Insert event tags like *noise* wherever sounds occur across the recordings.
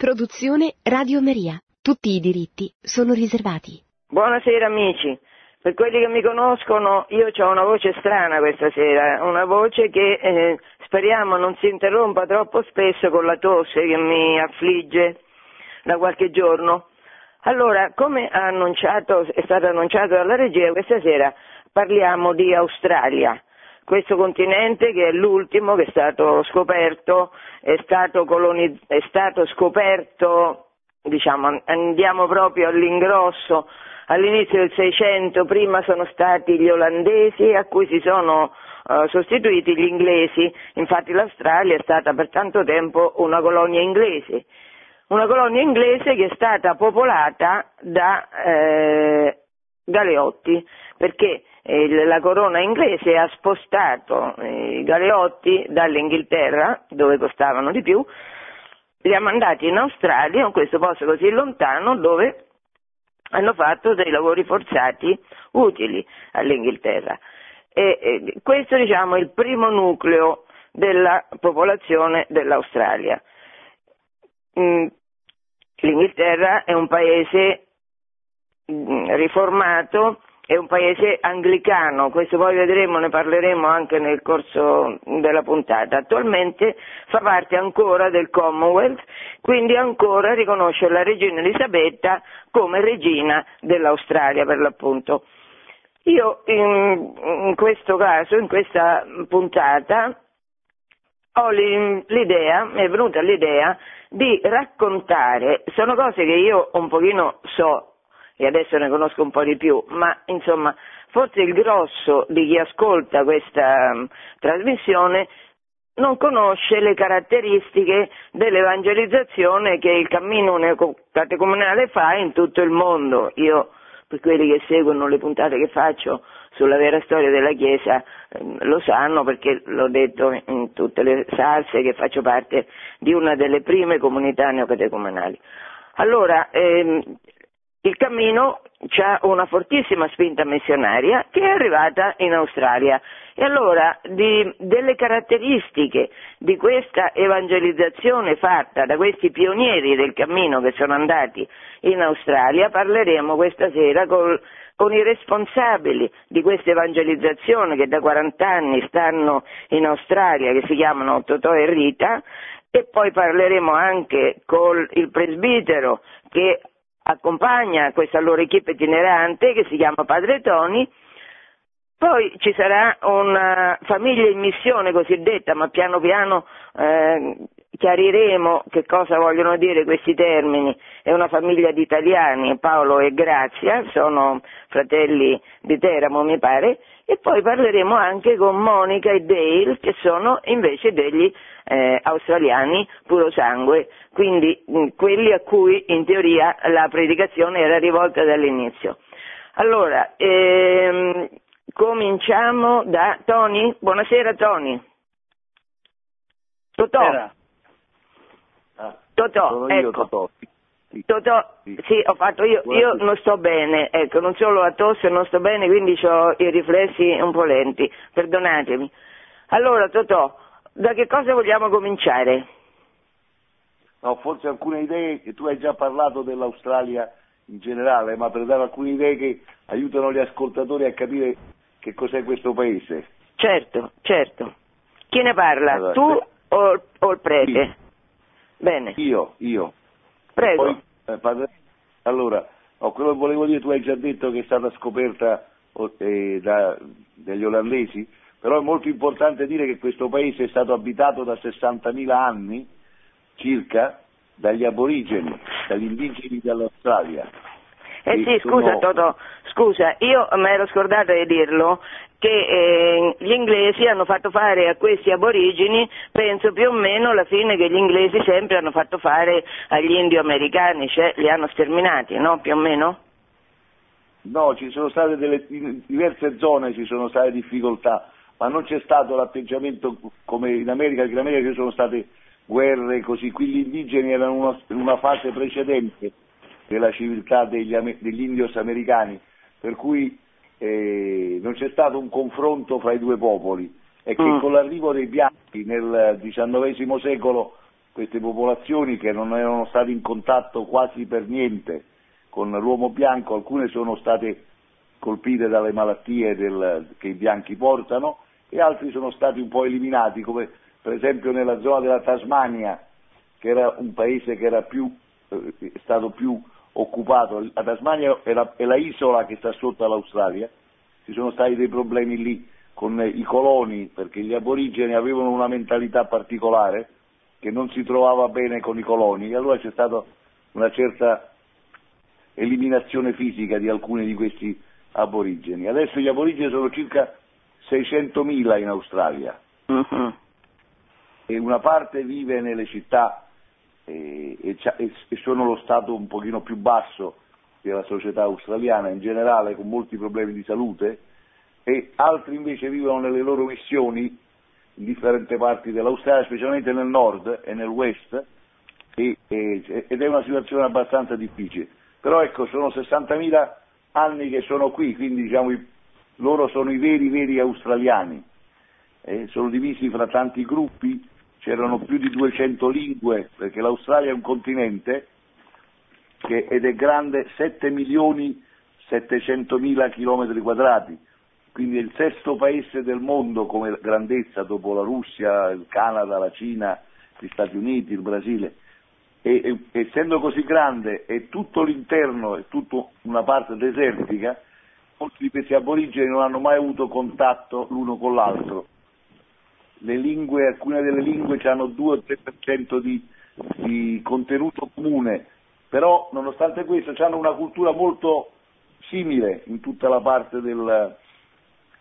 Produzione Radio Maria. Tutti i diritti sono riservati. Buonasera amici. Per quelli che mi conoscono, io ho una voce strana questa sera, una voce che eh, speriamo non si interrompa troppo spesso con la tosse che mi affligge da qualche giorno. Allora, come annunciato, è stato annunciato dalla regia, questa sera parliamo di Australia questo continente che è l'ultimo che è stato scoperto, è stato, coloniz- è stato scoperto, diciamo, andiamo proprio all'ingrosso, all'inizio del Seicento, prima sono stati gli olandesi a cui si sono uh, sostituiti gli inglesi, infatti l'Australia è stata per tanto tempo una colonia inglese, una colonia inglese che è stata popolata da eh, galeotti, perché eh, la corona inglese ha spostato eh, i galeotti dall'Inghilterra, dove costavano di più, li ha mandati in Australia, in questo posto così lontano, dove hanno fatto dei lavori forzati utili all'Inghilterra. E, questo diciamo, è il primo nucleo della popolazione dell'Australia. Mm, L'Inghilterra è un paese riformato è un paese anglicano, questo poi vedremo, ne parleremo anche nel corso della puntata. Attualmente fa parte ancora del Commonwealth, quindi ancora riconosce la regina Elisabetta come regina dell'Australia per l'appunto. Io in, in questo caso, in questa puntata, ho l'idea, mi è venuta l'idea di raccontare, sono cose che io un pochino so e adesso ne conosco un po' di più, ma insomma forse il grosso di chi ascolta questa um, trasmissione non conosce le caratteristiche dell'evangelizzazione che il cammino catecomunale fa in tutto il mondo. Io, per quelli che seguono le puntate che faccio sulla vera storia della Chiesa, ehm, lo sanno perché l'ho detto in tutte le salse che faccio parte di una delle prime comunità neocatecumenali. Allora, ehm, il cammino ha una fortissima spinta missionaria che è arrivata in Australia. E allora di, delle caratteristiche di questa evangelizzazione fatta da questi pionieri del cammino che sono andati in Australia parleremo questa sera col, con i responsabili di questa evangelizzazione che da 40 anni stanno in Australia che si chiamano Totò e Rita e poi parleremo anche con il presbitero che accompagna questa loro equipe itinerante che si chiama Padre Toni. Poi ci sarà una famiglia in missione cosiddetta, ma piano piano eh, chiariremo che cosa vogliono dire questi termini. È una famiglia di italiani, Paolo e Grazia, sono fratelli di Teramo mi pare, e poi parleremo anche con Monica e Dale che sono invece degli eh, australiani puro sangue, quindi mh, mm, quelli a cui in teoria la predicazione era rivolta dall'inizio. Allora, ehm, cominciamo da Tony. Buonasera Tony. Totò. Ah, Totò, ecco. Totò. Sì. Totò, sì, ho fatto io, io non sto bene, ecco, non solo la tosse, non sto bene, quindi ho i riflessi un po' lenti, perdonatemi. Allora, Totò, da che cosa vogliamo cominciare? No, forse alcune idee che tu hai già parlato dell'Australia in generale, ma per dare alcune idee che aiutano gli ascoltatori a capire che cos'è questo paese. Certo, certo. Chi ne parla? Allora, tu o, o, il prete? Io. Bene. Io, io. Prego. Poi, eh, padre, allora, oh, quello che volevo dire, tu hai già detto che è stata scoperta eh, da, dagli olandesi, però è molto importante dire che questo paese è stato abitato da 60.000 anni circa dagli aborigeni, dagli indigeni dell'Australia. Eh sì, scusa Totò, scusa, io mi ero scordata di dirlo che eh, gli inglesi hanno fatto fare a questi aborigeni, penso più o meno la fine che gli inglesi sempre hanno fatto fare agli indio-americani, cioè li hanno sterminati, no? Più o meno? No, ci sono state delle, in diverse zone ci sono state difficoltà, ma non c'è stato l'atteggiamento come in America, perché in America ci sono state guerre così, qui gli indigeni erano una, in una fase precedente della civiltà degli, degli indios americani, per cui eh, non c'è stato un confronto fra i due popoli e che mm. con l'arrivo dei bianchi nel XIX secolo queste popolazioni che non erano state in contatto quasi per niente con l'uomo bianco, alcune sono state colpite dalle malattie del, che i bianchi portano e altri sono stati un po' eliminati, come per esempio nella zona della Tasmania, che era un paese che era più, eh, stato più occupato. La Tasmania è la, è la isola che sta sotto all'Australia, ci sono stati dei problemi lì con i coloni, perché gli aborigeni avevano una mentalità particolare che non si trovava bene con i coloni e allora c'è stata una certa eliminazione fisica di alcuni di questi aborigeni. Adesso gli aborigeni sono circa 600.000 in Australia uh-huh. e una parte vive nelle città e, e, e, sono lo stato un pochino più basso della società australiana in generale con molti problemi di salute e altri invece vivono nelle loro missioni in differenti parti dell'Australia, specialmente nel nord e nel west e, ed è una situazione abbastanza difficile. Però ecco, sono 60.000 anni che sono qui, quindi diciamo, loro sono i veri, veri australiani, eh, sono divisi fra tanti gruppi, c'erano più di 200 lingue, perché l'Australia è un continente che, ed è grande 7 milioni 700 mila chilometri quadrati, quindi è il sesto paese del mondo come grandezza dopo la Russia, il Canada, la Cina, gli Stati Uniti, il Brasile e, e, essendo così grande e tutto l'interno è tutta una parte desertica, molti di questi aborigeni non hanno mai avuto contatto l'uno con l'altro. Lingue, alcune delle lingue hanno 2-3% di, di contenuto comune, però nonostante questo hanno una cultura molto simile in tutta la parte del,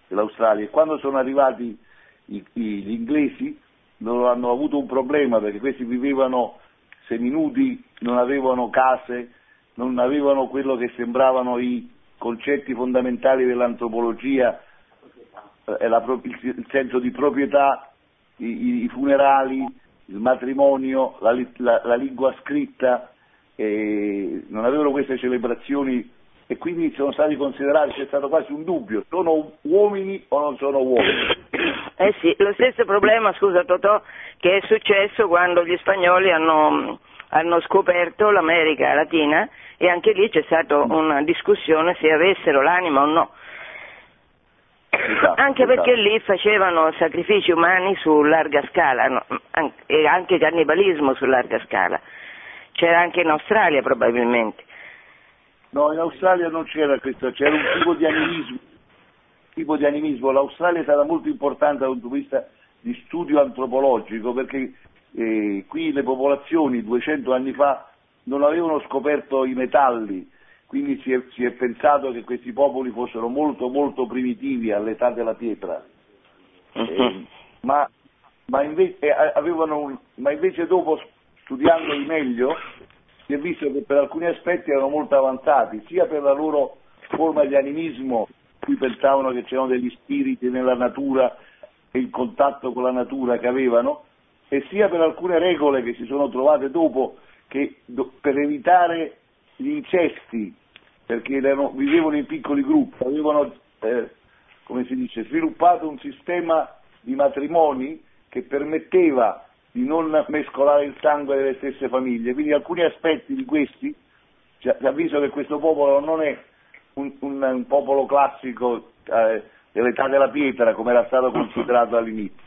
dell'Australia. E quando sono arrivati i, i, gli inglesi non hanno avuto un problema perché questi vivevano seminudi, non avevano case, non avevano quello che sembravano i concetti fondamentali dell'antropologia, eh, il, senso di proprietà, i, i funerali, il matrimonio, la, la, la lingua scritta, non avevano queste celebrazioni e quindi sono stati considerati, c'è stato quasi un dubbio, sono uomini o non sono uomini? Eh sì, lo stesso problema, scusa Totò, che è successo quando gli spagnoli hanno, hanno scoperto l'America Latina e anche lì c'è stata una discussione se avessero l'anima o no. Esatto, anche perché esatto. lì facevano sacrifici umani su larga scala no? e anche cannibalismo su larga scala. C'era anche in Australia probabilmente. No, in Australia non c'era questo, c'era un tipo di animismo. Tipo di animismo. L'Australia è stata molto importante dal punto di vista di studio antropologico perché eh, qui le popolazioni 200 anni fa non avevano scoperto i metalli, quindi si è, si è pensato che questi popoli fossero molto molto primitivi all'età della pietra. Uh-huh. Eh, ma, ma, invece, eh, un, ma invece dopo studiandoli meglio si è visto che per alcuni aspetti erano molto avanzati, sia per la loro forma di animismo, qui pensavano che c'erano degli spiriti nella natura e il contatto con la natura che avevano, e sia per alcune regole che si sono trovate dopo che do, per evitare gli incesti, perché erano, vivevano in piccoli gruppi, avevano eh, come si dice, sviluppato un sistema di matrimoni che permetteva di non mescolare il sangue delle stesse famiglie, quindi alcuni aspetti di questi ci ha visto che questo popolo non è un, un, un popolo classico eh, dell'età della pietra come era stato considerato all'inizio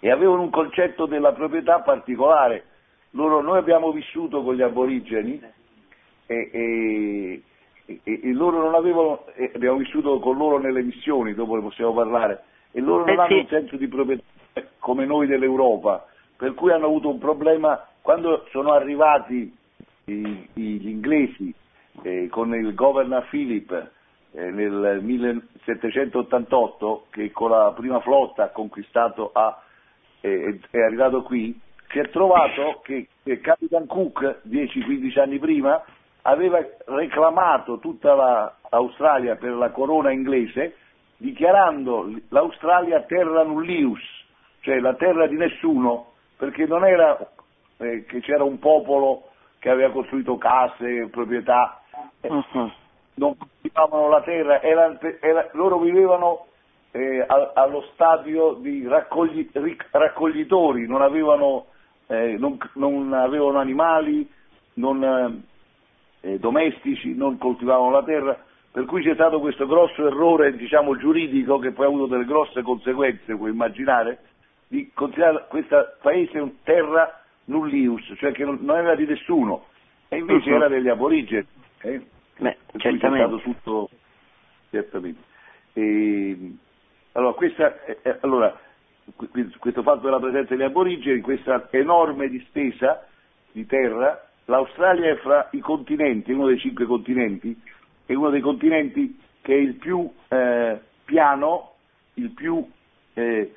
e avevano un concetto della proprietà particolare. Loro, noi abbiamo vissuto con gli aborigeni e, e, e, e loro non avevano, abbiamo vissuto con loro nelle missioni, dopo ne possiamo parlare, e loro non eh hanno sì. un senso di proprietà come noi dell'Europa, per cui hanno avuto un problema quando sono arrivati i, gli inglesi eh, con il governor Philip eh, nel 1788 che con la prima flotta ha conquistato a, eh, è arrivato qui, si è trovato che, che Capitan Cook 10-15 anni prima aveva reclamato tutta l'Australia per la corona inglese dichiarando l'Australia terra nullius, cioè la terra di nessuno, perché non era eh, che c'era un popolo che aveva costruito case, proprietà, uh-huh. non coltivavano la terra, era, era, loro vivevano eh, allo stadio di raccogli, raccoglitori, non avevano eh, non, non, avevano animali non, eh, domestici, non coltivavano la terra, per cui c'è stato questo grosso errore diciamo, giuridico che poi ha avuto delle grosse conseguenze, puoi immaginare, di considerare questo paese un terra nullius, cioè che non, era di nessuno, e invece uh-huh. era degli aborigeni. Eh? Beh, certamente. Tutto, certamente. E, allora, questa, eh, allora, questo fatto della presenza degli aborigeni, questa enorme distesa di terra, l'Australia è fra i continenti, uno dei cinque continenti, è uno dei continenti che è il più eh, piano, il più eh,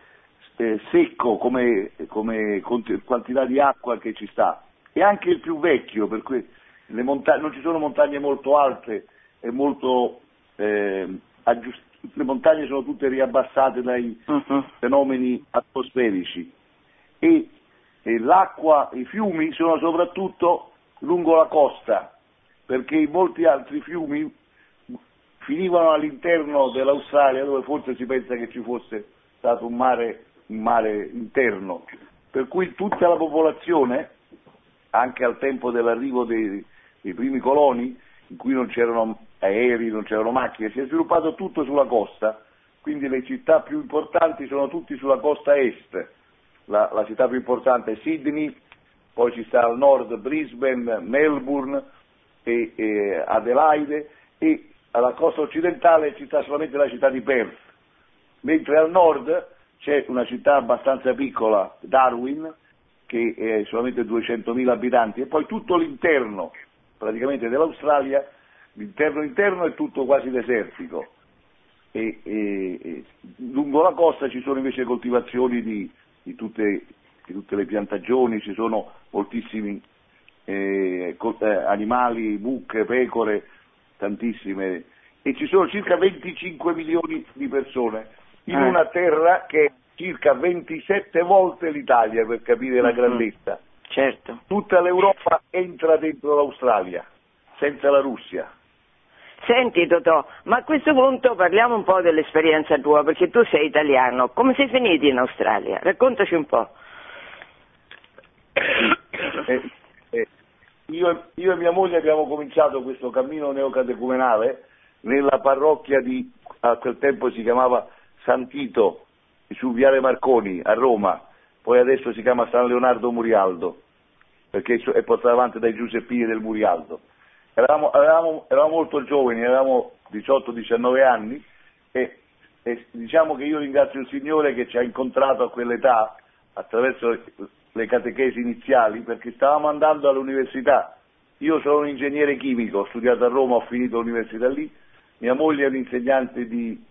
eh, secco come, come, quantità di acqua che ci sta, e anche il più vecchio, per cui monta- non ci sono montagne molto alte molto eh, aggiustate, le montagne sono tutte riabbassate dai uh-huh. fenomeni atmosferici e, e l'acqua, i fiumi sono soprattutto lungo la costa, perché molti altri fiumi finivano all'interno dell'Australia dove forse si pensa che ci fosse stato un mare, un mare interno, per cui tutta la popolazione, anche al tempo dell'arrivo dei, dei primi coloni, in cui non c'erano aerei, non c'erano macchine, si è sviluppato tutto sulla costa, quindi le città più importanti sono tutte sulla costa est, la, la città più importante è Sydney, poi ci sta al nord Brisbane, Melbourne e, e Adelaide e alla costa occidentale ci sta solamente la città di Perth, mentre al nord c'è una città abbastanza piccola, Darwin, che è solamente 200.000 abitanti, e poi tutto l'interno praticamente dell'Australia, l'interno interno è tutto quasi desertico. E, e, e, lungo la costa ci sono invece coltivazioni di, di, tutte, di tutte, le piantagioni, ci sono moltissimi eh, eh, animali, mucche, pecore, tantissime, e ci sono circa 25 milioni di persone in eh. una terra che è circa 27 volte l'Italia per capire la mm-hmm. grandezza. Certo. Tutta l'Europa entra dentro l'Australia, senza la Russia. Senti Totò, ma a questo punto parliamo un po' dell'esperienza tua, perché tu sei italiano. Come sei finito in Australia? Raccontaci un po'. Eh, eh, io, io, e mia moglie abbiamo cominciato questo cammino neocatecumenale nella parrocchia di, a quel tempo si chiamava San Tito, su Viale Marconi, a Roma, poi adesso si chiama San Leonardo Murialdo, perché è portato avanti dai Giuseppini del Murialdo. Eravamo, eravamo, eravamo molto giovani, avevamo 18-19 anni e, e, diciamo che io ringrazio il Signore che ci ha incontrato a quell'età attraverso le catechesi iniziali perché stavamo andando all'università. Io sono un ingegnere chimico, ho studiato a Roma, ho finito l'università lì, mia moglie è un'insegnante di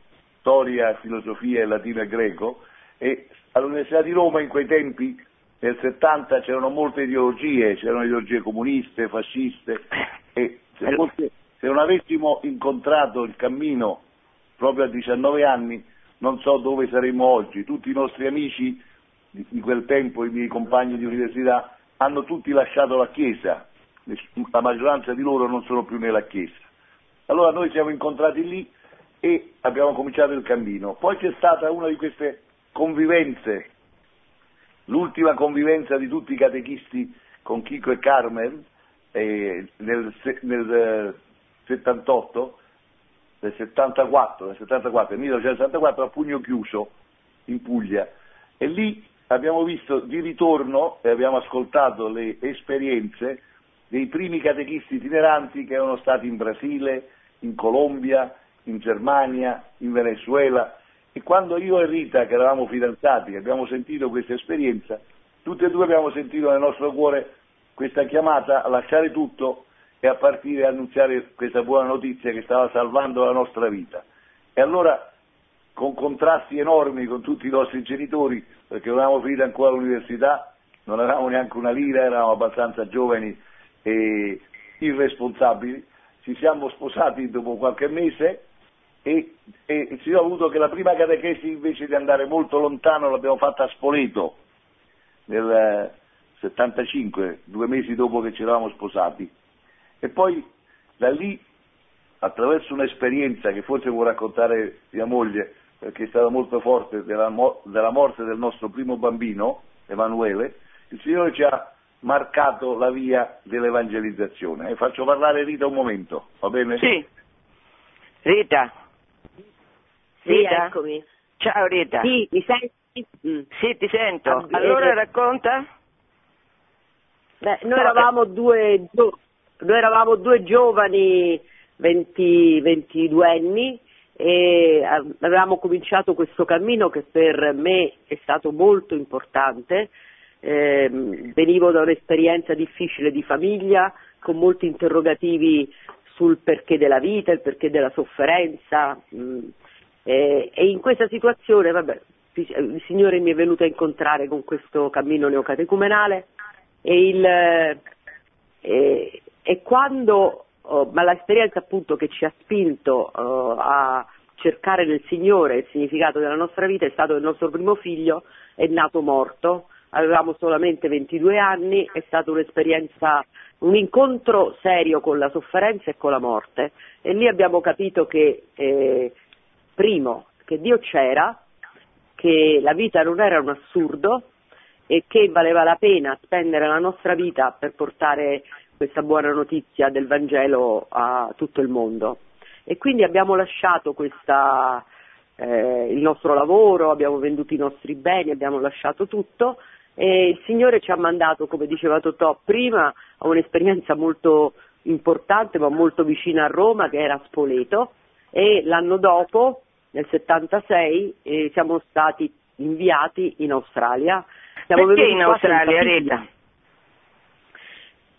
storia, filosofia, latino e greco e all'Università di Roma in quei tempi, nel 70, c'erano molte ideologie, c'erano ideologie comuniste, fasciste e se, fosse, se non avessimo incontrato il cammino proprio a 19 anni non so dove saremmo oggi. Tutti i nostri amici di, di quel tempo, i miei compagni di università, hanno tutti lasciato la Chiesa, la maggioranza di loro non sono più nella Chiesa. Allora noi siamo incontrati lì e abbiamo cominciato il cammino. Poi c'è stata una di queste convivenze, l'ultima convivenza di tutti i catechisti con Chico e Carmen eh, nel, nel 78, nel 74, nel 74, nel 1974 a Pugno Chiuso in Puglia e lì abbiamo visto di ritorno e abbiamo ascoltato le esperienze dei primi catechisti itineranti che erano stati in Brasile, in Colombia, in Germania, in Venezuela e quando io e Rita, che eravamo fidanzati, abbiamo sentito questa esperienza, tutti e due abbiamo sentito nel nostro cuore questa chiamata a lasciare tutto e a partire a annunziare questa buona notizia che stava salvando la nostra vita. E allora, con contrasti enormi con tutti i nostri genitori, perché non avevamo finito ancora l'università, non avevamo neanche una lira, eravamo abbastanza giovani e irresponsabili, ci siamo sposati dopo qualche mese e, e il Signore ha voluto che la prima catechesi invece di andare molto lontano l'abbiamo fatta a Spoleto nel 75, eh, due mesi dopo che ci eravamo sposati. E poi da lì, attraverso un'esperienza che forse può raccontare mia moglie, perché è stata molto forte, della, della morte del nostro primo bambino, Emanuele, il Signore ci ha marcato la via dell'evangelizzazione. E faccio parlare Rita un momento, va bene? Sì. Rita. Rita? eccomi. Ciao Rita. Sì, mi senti? Mm. Sì, ti sento. Ah, Allora eh, racconta. Beh, noi No, eravamo due, noi eravamo due giovani 20, 22 anni e eh, avevamo cominciato questo cammino che per me è stato molto importante. Ehm, venivo da un'esperienza difficile di famiglia con molti interrogativi sul perché della vita, il perché della sofferenza mm, e, in questa situazione vabbè, il Signore mi è venuto a incontrare con questo cammino neocatecumenale e, il, e, e quando, oh, ma l'esperienza appunto che ci ha spinto oh, a cercare nel Signore il significato della nostra vita è stato il nostro primo figlio, è nato morto, avevamo solamente 22 anni, è stata un'esperienza, un incontro serio con la sofferenza e con la morte. E lì abbiamo capito che, eh, primo, che Dio c'era, che la vita non era un assurdo, e che valeva la pena spendere la nostra vita per portare questa buona notizia del Vangelo a tutto il mondo. E quindi abbiamo lasciato questa, eh, il nostro lavoro, abbiamo venduto i nostri beni, abbiamo lasciato tutto e il Signore ci ha mandato, come diceva Totò prima, a un'esperienza molto importante ma molto vicina a Roma che era Spoleto e l'anno dopo, nel 76, eh, siamo stati inviati in Australia siamo Perché in Australia, Rita?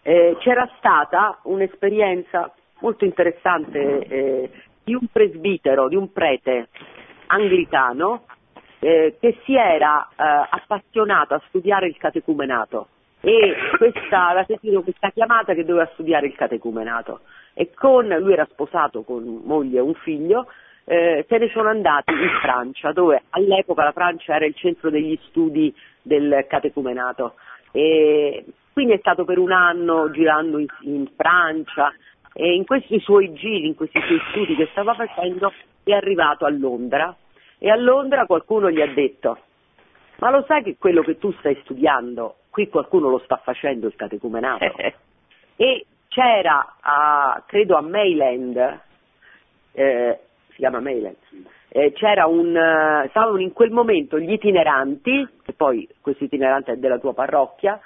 Eh, c'era stata un'esperienza molto interessante eh, di un presbitero, di un prete anglicano eh, che si era eh, appassionato a studiare il catecumenato e questa, aveva sentito questa chiamata che doveva studiare il catecumenato e con, lui era sposato con moglie e un figlio eh, se ne sono andati in Francia, dove all'epoca la Francia era il centro degli studi del catecumenato. E quindi è stato per un anno girando in, in Francia e in questi suoi giri, in questi suoi studi che stava facendo, è arrivato a Londra e a Londra qualcuno gli ha detto ma lo sai che quello che tu stai studiando, qui qualcuno lo sta facendo il catecumenato? *laughs* e c'era, a, credo a Mayland, eh, si chiama Mayland, eh, c'era un, eh, stavano in quel momento gli itineranti, che poi questo itinerante è della tua parrocchia,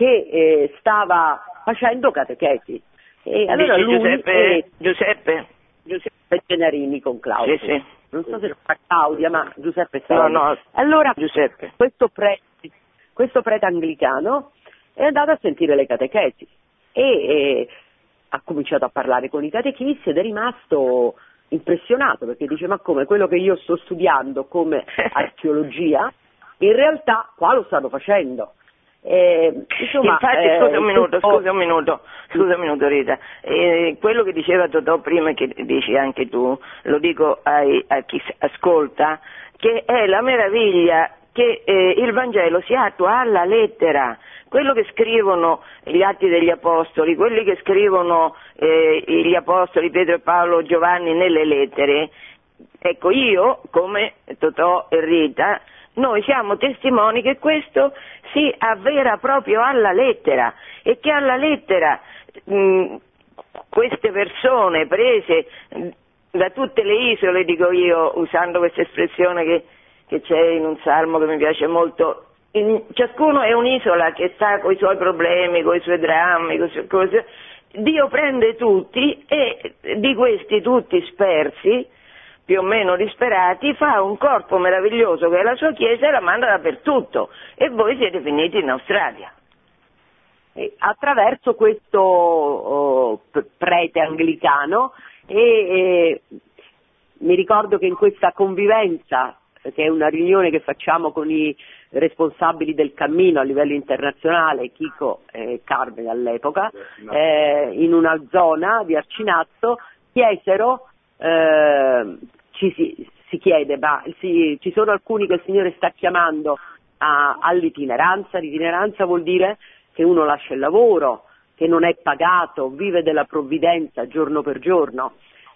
che eh, stava facendo catechesi. E allora Dici lui Giuseppe, e Giuseppe? Giuseppe Genarini con Claudio. Sì, sì. Non so se lo fa Claudia, ma Giuseppe No, stava lì. no, Allora, Giuseppe. questo prete, questo prete anglicano è andato a sentire le catechesi e, e ha cominciato a parlare con i catechisti ed è rimasto impressionato perché dice ma come quello che io sto studiando come *laughs* archeologia in realtà qua lo stanno facendo. Eh, insomma, Infatti, eh, scusa un minuto, questo- scusa un minuto, scusa un minuto Rita, Eh, quello che diceva Totò prima e che dici anche tu, lo dico ai- a chi ascolta, che è la meraviglia che eh, il Vangelo si attua alla lettera. Quello che scrivono gli atti degli apostoli, quelli che scrivono eh, gli apostoli Pietro e Paolo Giovanni nelle lettere, ecco io, come Totò e Rita, noi siamo testimoni che questo si avvera proprio alla lettera e che alla lettera mh, queste persone prese mh, da tutte le isole, dico io, usando questa espressione che, che c'è in un salmo che mi piace molto, in- ciascuno è un'isola che sta con i suoi problemi, con i suoi drammi, con i suoi. Dio prende tutti e di questi tutti spersi, più o meno disperati, fa un corpo meraviglioso che è la sua chiesa e la manda dappertutto. E voi siete finiti in Australia. eh, attraverso questo oh, prete anglicano e eh, mi ricordo che in questa convivenza, che è una riunione che facciamo con i responsabili del cammino a livello internazionale, Chico e Carmen all'epoca, eh, in una zona di Arcinazzo, chiesero, eh, ci si, si chiede, ma si- ci sono alcuni che il Signore sta chiamando a- all'itineranza, l'itineranza vuol dire che uno lascia il lavoro, che non è pagato, vive della provvidenza giorno per giorno.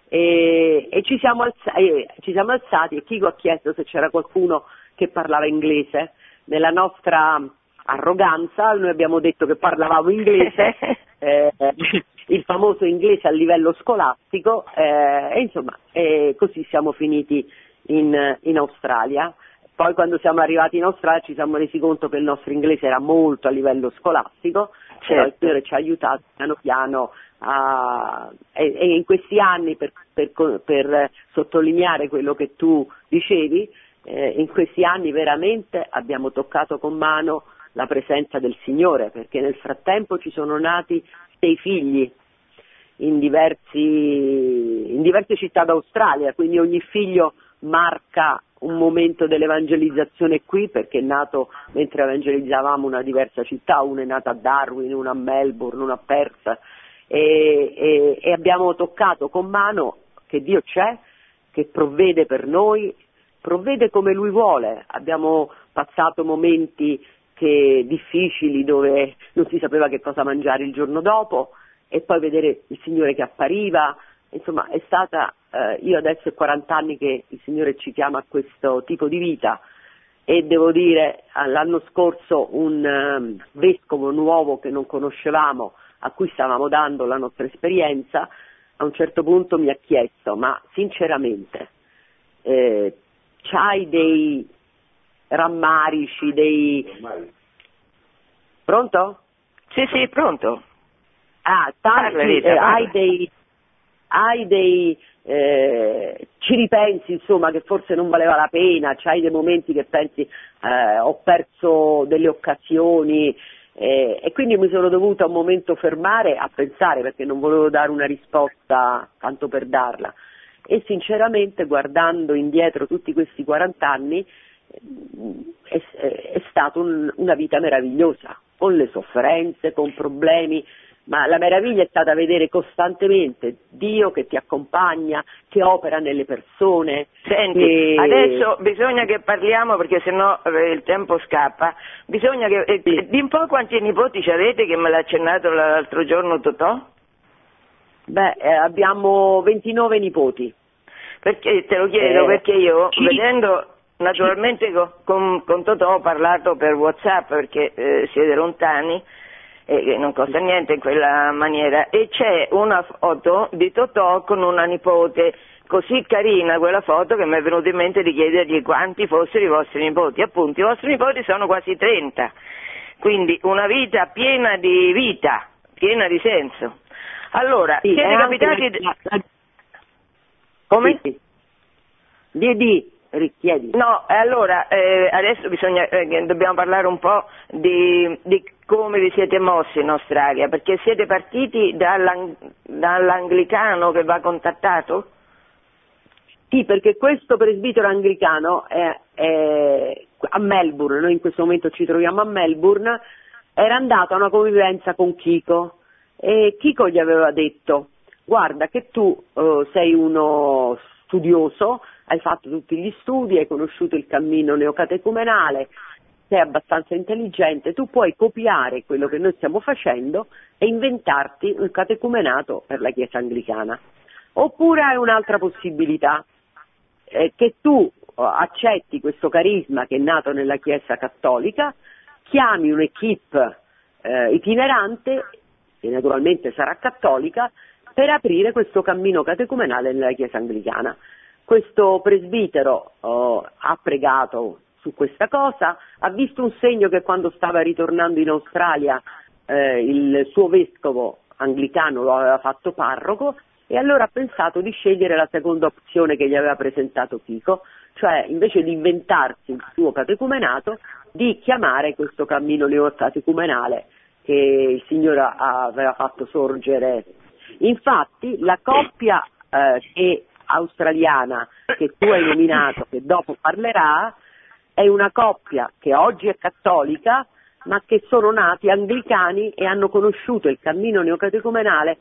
E, e ci, siamo alza- e ci siamo alzati e Chico ha chiesto se c'era qualcuno che parlava inglese. Nella nostra arroganza, noi abbiamo detto che parlavamo inglese, *laughs* eh, il famoso inglese a livello scolastico eh, e insomma eh, così siamo finiti in, in Australia. Poi quando siamo arrivati in Australia ci siamo resi conto che il nostro inglese era molto a livello scolastico, certo. però il Signore ci ha aiutato piano piano a, e, e, in questi anni, per, per, per, sottolineare quello che tu dicevi, eh, in questi anni veramente abbiamo toccato con mano la presenza del Signore, perché nel frattempo ci sono nati sei figli in, diversi, in diverse città d'Australia, quindi ogni figlio marca un momento dell'evangelizzazione qui perché è nato mentre evangelizzavamo una diversa città, una è nata a Darwin, una a Melbourne, una a Perth e, e, e abbiamo toccato con mano che Dio c'è, che provvede per noi, provvede come Lui vuole. Abbiamo passato momenti che, difficili dove non si sapeva che cosa mangiare il giorno dopo e poi vedere il Signore che appariva, insomma è stata, eh, io adesso è 40 anni che il Signore ci chiama a questo tipo di vita e devo dire l'anno scorso un um, vescovo nuovo che non conoscevamo, a cui stavamo dando la nostra esperienza, a un certo punto mi ha chiesto, ma sinceramente, eh, c'hai dei rammarici, dei... Pronto? Sì, sì, pronto. Ah, tanti, parla, Rita, eh, hai dei, hai dei eh, ci ripensi insomma che forse non valeva la pena, c'hai dei momenti che pensi eh, ho perso delle occasioni eh, e quindi mi sono dovuta un momento fermare a pensare perché non volevo dare una risposta tanto per darla e sinceramente guardando indietro tutti questi 40 anni è, è stata un, una vita meravigliosa, con le sofferenze, con problemi, ma la meraviglia è stata vedere costantemente Dio che ti accompagna, che opera nelle persone. Senti, che... adesso bisogna che parliamo perché sennò eh, il tempo scappa, bisogna che... Eh, sì. di un po' quanti nipoti ci avete che me l'ha accennato l'altro giorno Totò? Beh, eh, abbiamo 29 nipoti. Perché, te lo chiedo eh, perché io, sì. vedendo naturalmente con, con, con, Totò ho parlato per Whatsapp perché eh, siete lontani, e non costa niente in quella maniera, e c'è una foto di Totò con una nipote, così carina quella foto che mi è venuto in mente di chiedergli quanti fossero i vostri nipoti, appunto i vostri nipoti sono quasi 30, quindi una vita piena di vita, piena di senso. Allora, sì, siete capitati... La... Come? Sì, sì. Di, di, richiedi. No, allora eh, adesso bisogna, eh, dobbiamo parlare un po' di, di, come vi siete mossi in Australia, perché siete partiti dall'ang- dall'anglicano che va contattato? Sì, perché questo presbitero anglicano è, è a Melbourne, noi in questo momento ci troviamo a Melbourne, era andato a una convivenza con Chico e Chico gli aveva detto guarda che tu uh, sei uno studioso, hai fatto tutti gli studi, hai conosciuto il cammino neocatecumenale, sei abbastanza intelligente, tu puoi copiare quello che noi stiamo facendo e inventarti un catecumenato per la Chiesa anglicana. Oppure hai un'altra possibilità, eh, che tu oh, accetti questo carisma che è nato nella Chiesa cattolica, chiami un'equipe eh, itinerante, che naturalmente sarà cattolica, per aprire questo cammino catecumenale nella Chiesa anglicana. Questo presbitero oh, ha pregato su questa cosa, ha visto un segno che quando stava ritornando in Australia eh, il suo vescovo anglicano lo aveva fatto parroco e allora ha pensato di scegliere la seconda opzione che gli aveva presentato Chico, cioè invece di inventarsi il suo catecumenato, di chiamare questo cammino neocatecumenale che il Signore aveva fatto sorgere. Infatti la coppia eh, che australiana che tu hai nominato, che dopo parlerà, è una coppia che oggi è cattolica, ma che sono nati anglicani e hanno conosciuto il cammino neocatecumenale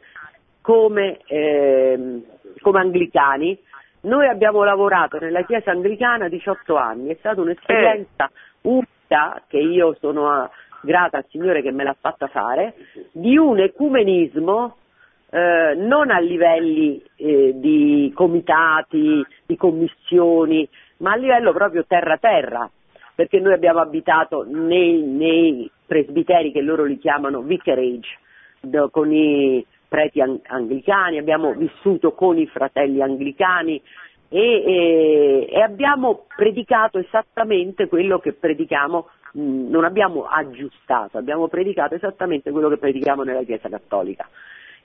come, eh, come anglicani. Noi abbiamo lavorato nella chiesa anglicana 18 anni, è stata un'esperienza unica che io sono grata al Signore che me l'ha fatta fare, di un ecumenismo eh, non a livelli eh, di comitati, di commissioni, ma a livello proprio terra-terra. perché noi abbiamo abitato nei, nei presbiteri che loro li chiamano vicarage, do, con i preti ang- anglicani, abbiamo vissuto con i fratelli anglicani e, e, e abbiamo predicato esattamente quello che predichiamo non abbiamo aggiustato, abbiamo predicato esattamente quello che predichiamo nella Chiesa Cattolica.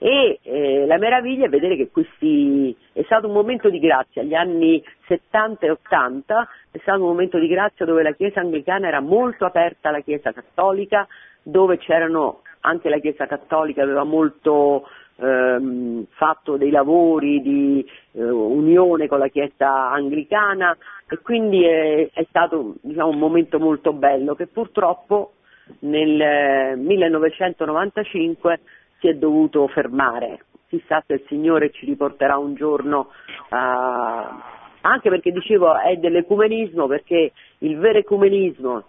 E eh, la meraviglia è vedere che questi è stato un momento di grazia, gli anni 70 e 80 è stato un momento di grazia dove la Chiesa anglicana era molto aperta alla Chiesa cattolica, dove c'erano anche la Chiesa cattolica aveva molto ehm, fatto dei lavori di eh, unione con la Chiesa anglicana e quindi è, è stato diciamo, un momento molto bello che purtroppo nel 1995 eh, si è dovuto fermare. Chissà se il Signore ci riporterà un giorno a... anche perché dicevo è dell'ecumenismo, perché il vero ecumenismo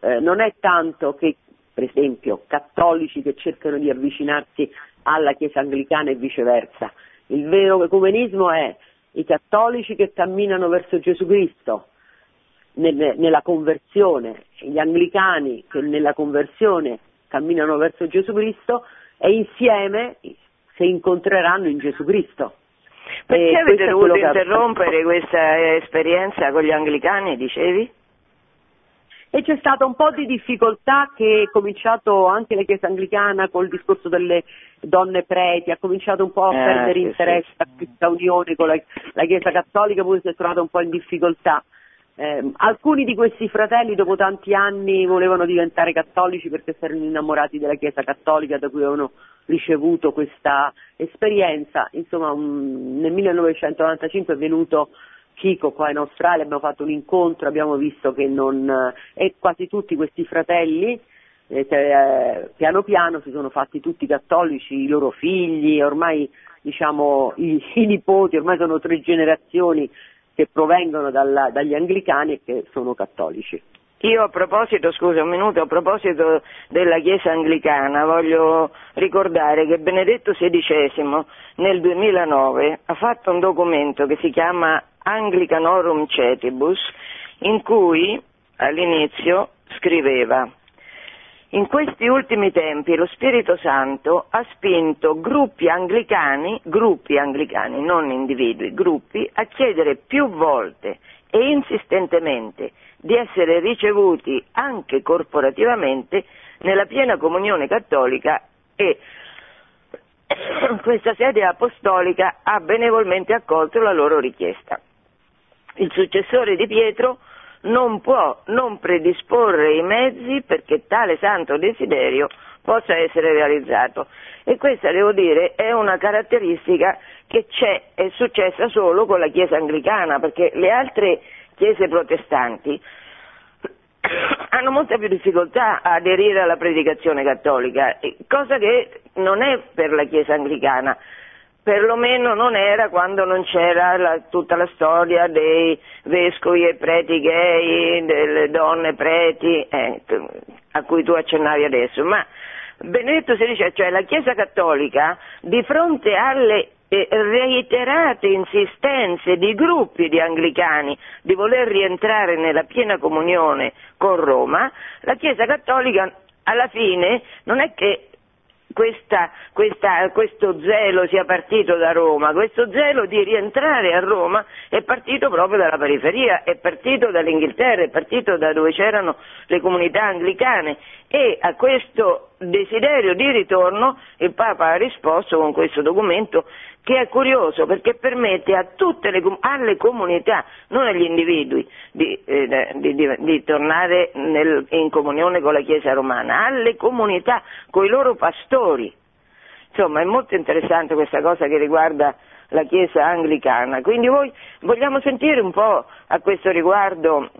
eh, non è tanto che, per esempio, cattolici che cercano di avvicinarsi alla Chiesa anglicana e viceversa. Il vero ecumenismo è i cattolici che camminano verso Gesù Cristo nella conversione, gli anglicani che nella conversione camminano verso Gesù Cristo e insieme si incontreranno in Gesù Cristo. Perché e avete dovuto interrompere questa esperienza con gli anglicani, dicevi? E c'è stata un po' di difficoltà che è cominciato anche la Chiesa anglicana col discorso delle donne preti, ha cominciato un po' a eh, perdere sì, interesse sì. a questa unione con la, la Chiesa cattolica, poi si è trovata un po' in difficoltà. Eh, alcuni di questi fratelli dopo tanti anni volevano diventare cattolici perché si erano innamorati della Chiesa cattolica da cui avevano ricevuto questa esperienza. Insomma, un, nel 1995 è venuto Chico qua in Australia, abbiamo fatto un incontro, abbiamo visto che non, e quasi tutti questi fratelli eh, eh, piano piano si sono fatti tutti cattolici, i loro figli, ormai diciamo i, i nipoti, ormai sono tre generazioni che provengono dalla, dagli anglicani e che sono cattolici. Io a proposito, scusa un minuto, a proposito della Chiesa anglicana voglio ricordare che Benedetto XVI nel 2009 ha fatto un documento che si chiama Anglicanorum Cetibus in cui all'inizio scriveva in questi ultimi tempi lo Spirito Santo ha spinto gruppi anglicani, gruppi anglicani, non individui, gruppi, a chiedere più volte e insistentemente di essere ricevuti anche corporativamente nella piena comunione cattolica e *coughs* questa sede apostolica ha benevolmente accolto la loro richiesta. Il successore di Pietro non può non predisporre i mezzi perché tale santo desiderio possa essere realizzato. E questa, devo dire, è una caratteristica che c'è, è successa solo con la Chiesa anglicana, perché le altre chiese protestanti *coughs* hanno molta più difficoltà a aderire alla predicazione cattolica, cosa che non è per la Chiesa anglicana perlomeno non era quando non c'era la, tutta la storia dei vescovi e preti gay, delle donne preti, eh, a cui tu accennavi adesso, ma Benedetto XVI, cioè la Chiesa Cattolica, di fronte alle eh, reiterate insistenze di gruppi di anglicani di voler rientrare nella piena comunione con Roma, la Chiesa Cattolica alla fine non è che questa, questa, questo zelo sia partito da Roma, questo zelo di rientrare a Roma è partito proprio dalla periferia, è partito dall'Inghilterra, è partito da dove c'erano le comunità anglicane. E a questo desiderio di ritorno il Papa ha risposto con questo documento che è curioso perché permette le, alle comunità, non agli individui, di, eh, di, di, di tornare nel, in comunione con la Chiesa romana, alle comunità, con i loro pastori. Insomma, è molto interessante questa cosa che riguarda la Chiesa anglicana. Quindi voi vogliamo sentire un po' a questo riguardo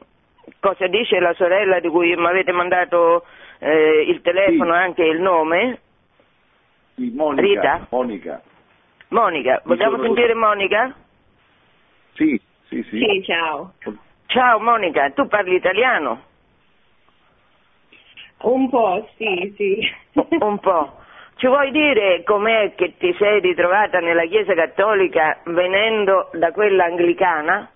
cosa dice la sorella di cui mi avete mandato eh, il telefono e sì. anche il nome? Sì, Monica. Rita? Monica. Monica, vogliamo sentire Monica? Sì, sì, sì. Sì, ciao. Ciao Monica, tu parli italiano? Un po', sì, sì. Un po'. Ci vuoi dire com'è che ti sei ritrovata nella Chiesa Cattolica venendo da quella anglicana?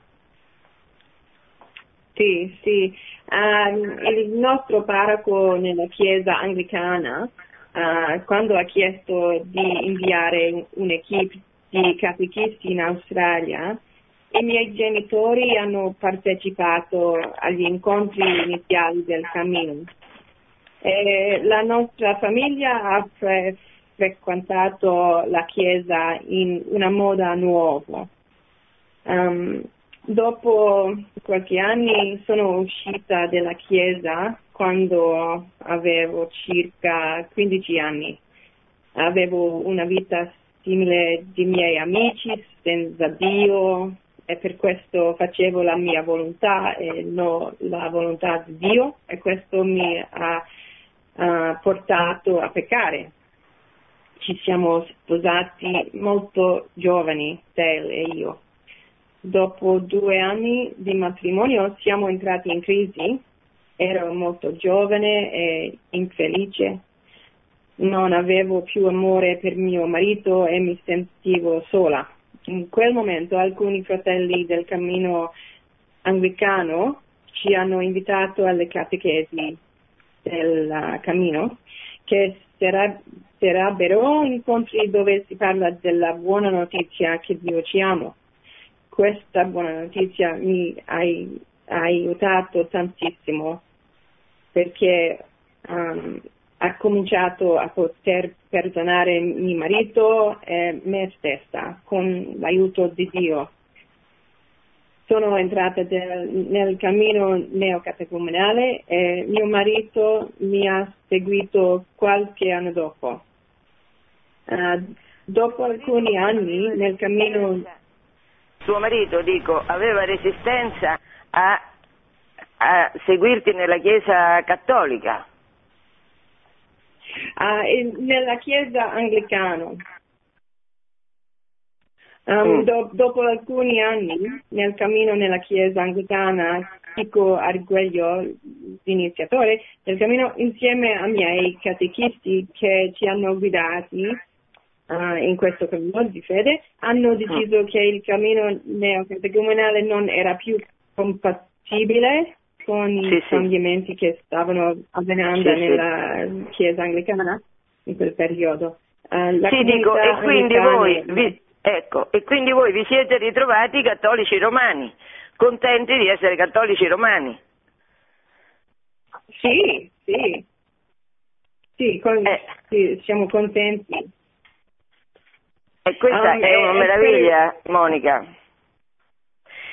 Sì, sì. Um, il nostro parroco nella chiesa anglicana, uh, quando ha chiesto di inviare un'equipe di catechisti in Australia, i miei genitori hanno partecipato agli incontri iniziali del cammino. E la nostra famiglia ha fre- frequentato la chiesa in una moda nuova. Um, dopo qualche anni sono uscita dalla chiesa quando avevo circa 15 anni. Avevo una vita simile di miei amici, senza Dio, e per questo facevo la mia volontà e non la volontà di Dio e questo mi ha, ha portato a peccare. Ci siamo sposati molto giovani, Tel e io. Dopo due anni di matrimonio siamo entrati in crisi, ero molto giovane e infelice, non avevo più amore per mio marito e mi sentivo sola. In quel momento alcuni fratelli del cammino anglicano ci hanno invitato alle catechesi del cammino che sarebbero incontri dove si parla della buona notizia che Dio ci ama. Questa buona notizia mi ha, ha aiutato tantissimo perché um, ha cominciato a poter perdonare mio marito e me stessa con l'aiuto di Dio. Sono entrata del, nel cammino neocatecumenale e mio marito mi ha seguito qualche anno dopo. Uh, dopo alcuni anni nel cammino... Suo marito, dico, aveva resistenza a, a seguirti nella Chiesa cattolica? uh, nella chiesa anglicana. Um, mm. do, dopo alcuni anni nel cammino nella chiesa anglicana, Chico Arguello, l'iniziatore del cammino, insieme ai miei catechisti che ci hanno guidati uh, in questo cammino di fede, hanno deciso mm. che il cammino neocatecumenale non era più compatibile con i sì, cambiamenti sì. che stavano avvenendo sì, nella Chiesa anglicana in quel periodo. Uh, sì, dico, e quindi, voi, vi, ecco, e quindi voi vi siete ritrovati cattolici romani, contenti di essere cattolici romani? Sì, sì. Sì, con, eh. sì siamo contenti. E questa um, è una meraviglia, Monica.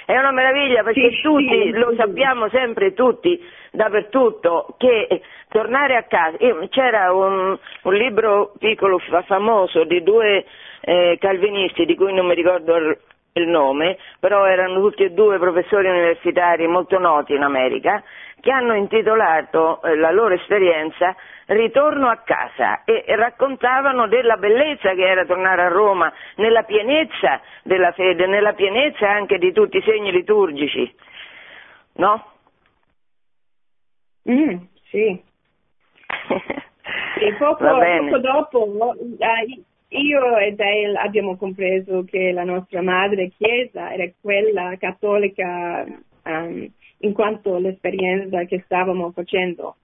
È una meraviglia perché sì, tutti, sì, lo sappiamo sempre tutti, dappertutto, che tornare a casa, c'era un, un libro piccolo, famoso, di due eh, calvinisti, di cui non mi ricordo il nome, però erano tutti e due professori universitari molto noti in America, che hanno intitolato eh, la loro esperienza Ritorno a casa e raccontavano della bellezza che era tornare a Roma, nella pienezza della fede, nella pienezza anche di tutti i segni liturgici. No? Mm, sì. *laughs* e poco, poco dopo eh, io e Dale abbiamo compreso che la nostra madre chiesa era quella cattolica um, in quanto l'esperienza che stavamo facendo.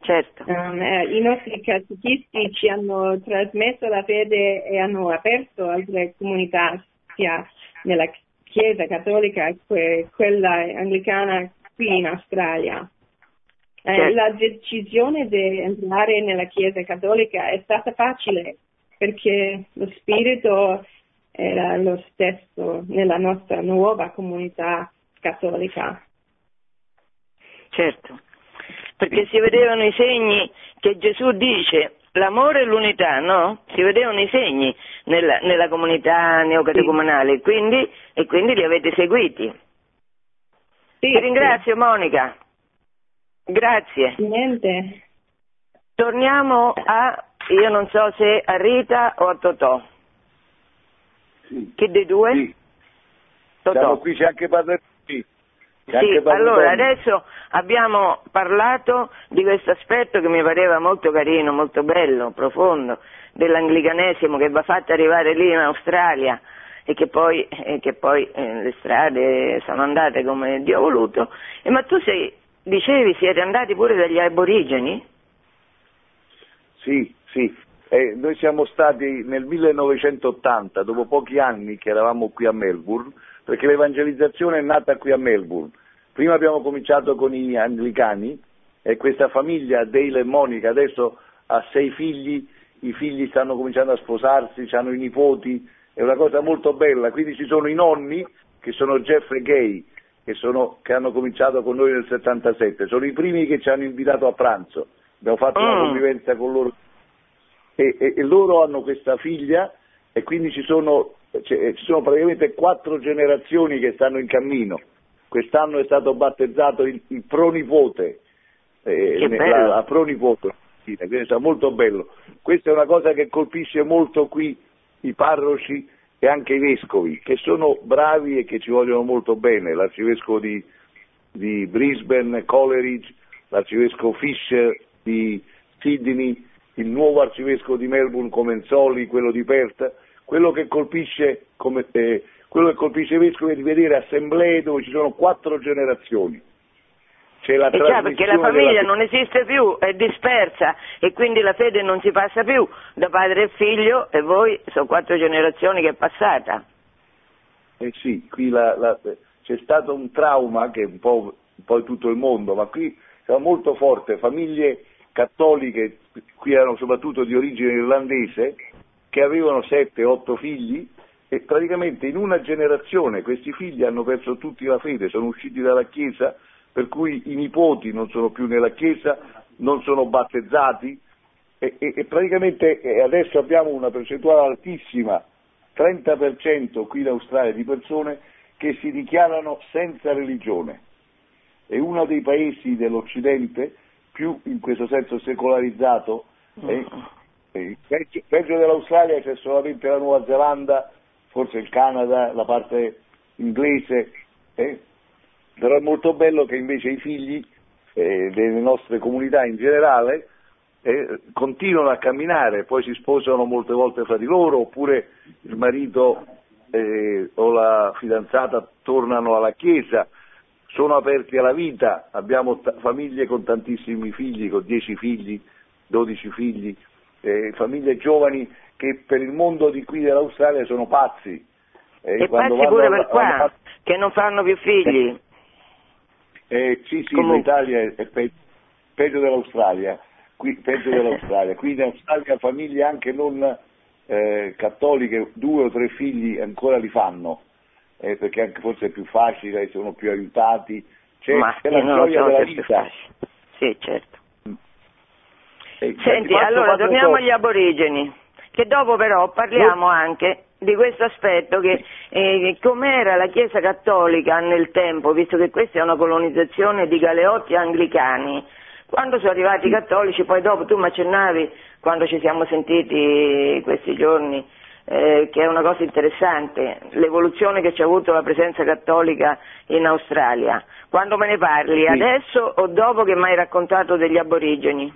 Certo. Um, eh, I nostri catechisti ci hanno trasmesso la fede e hanno aperto altre comunità, sia nella Chiesa cattolica che quella anglicana qui in Australia. Eh, certo. la decisione di entrare nella Chiesa cattolica è stata facile perché lo spirito era lo stesso nella nostra nuova comunità cattolica. Certo, perché si vedevano i segni che Gesù dice, l'amore e l'unità, no? Si vedevano i segni nella, nella comunità neocatecumenale sì. quindi, e quindi li avete seguiti. Sì, Ti ringrazio sì. Monica. Grazie. Niente. Torniamo a, io non so se a Rita o a Totò. Sì. Chi dei due? Sì. Totò. Siamo qui, c'è anche Padre sì. Allora adesso abbiamo parlato di questo aspetto che mi pareva molto carino, molto bello, profondo, dell'anglicanesimo che va fatto arrivare lì in Australia e che poi, e che poi eh, le strade sono andate come Dio ha voluto. E, ma tu sei, dicevi siete andati pure dagli aborigeni? Sì, sì. Eh, noi siamo stati nel 1980, dopo pochi anni che eravamo qui a Melbourne, perché l'evangelizzazione è nata qui a Melbourne. Prima abbiamo cominciato con i anglicani e questa famiglia, Dale e Monica, adesso ha sei figli, i figli stanno cominciando a sposarsi, hanno i nipoti, è una cosa molto bella. Quindi ci sono i nonni, che sono Jeffrey Gay, che, sono, che hanno cominciato con noi nel 77, sono i primi che ci hanno invitato a pranzo, abbiamo fatto una Mm. convivenza con loro e, e- e loro hanno questa figlia e quindi ci sono, cioè, ci sono praticamente quattro generazioni che stanno in cammino. Quest'anno è stato battezzato il, il pronipote, eh, la, la pronipote, quindi è molto bello. Questa è una cosa che colpisce molto qui i parroci e anche i vescovi, che sono bravi e che ci vogliono molto bene. L'arcivescovo di, di Brisbane, Coleridge, l'arcivescovo Fisher di Sydney, il nuovo arcivescovo di Melbourne Comenzoli, quello di Perth, quello che colpisce, come, eh, quello che colpisce i vescovi è di vedere assemblee dove ci sono quattro generazioni. C'è la E già perché la famiglia della- non esiste più, è dispersa e quindi la fede non si passa più da padre e figlio e voi sono quattro generazioni che è passata. Eh sì, qui la- la- c'è stato un trauma che è un po', un po' in tutto il mondo, ma qui era molto forte, famiglie cattoliche, qui erano soprattutto di origine irlandese, che avevano sette, otto figli e praticamente in una generazione questi figli hanno perso tutti la fede, sono usciti dalla Chiesa, per cui i nipoti non sono più nella Chiesa, non sono battezzati e, e- e praticamente adesso abbiamo una percentuale altissima 30% qui in Australia di persone che si dichiarano senza religione. È uno dei paesi dell'Occidente più in questo senso secolarizzato. eh, peggio, peggio dell'Australia c'è solamente la Nuova Zelanda, forse il Canada, la parte inglese, eh, però è molto bello che invece i figli eh, delle nostre comunità in generale eh, continuano a camminare, poi si sposano molte volte fra di loro, oppure il marito eh, o la fidanzata tornano alla chiesa, sono aperti alla vita, abbiamo t- famiglie con tantissimi figli, con 10 figli, 12 figli, eh, famiglie giovani che per il mondo di qui dell'Australia sono pazzi. Eh, E vanno pure per qua, alla- che non fanno più figli. eh, sì, sì, Comunque. l'Italia è, è pe- peggio dell'Australia, qui, peggio dell'Australia. Qui in Australia famiglie anche non eh, cattoliche, due o tre figli ancora li fanno, eh, perché anche forse è più facile, sono più aiutati, c'è, Ma c'è la gioia della vita. Sì, certo. Senti, allora torniamo agli aborigeni, che dopo però parliamo anche di questo aspetto che eh, com'era la Chiesa cattolica nel tempo, visto che questa è una colonizzazione di galeotti anglicani. Quando sono arrivati i cattolici, poi dopo tu mi accennavi, quando ci siamo sentiti questi giorni, eh, che è una cosa interessante, l'evoluzione che c'è avuto la presenza cattolica in Australia. Quando me ne parli, Sì. adesso o dopo che mi hai raccontato degli aborigeni?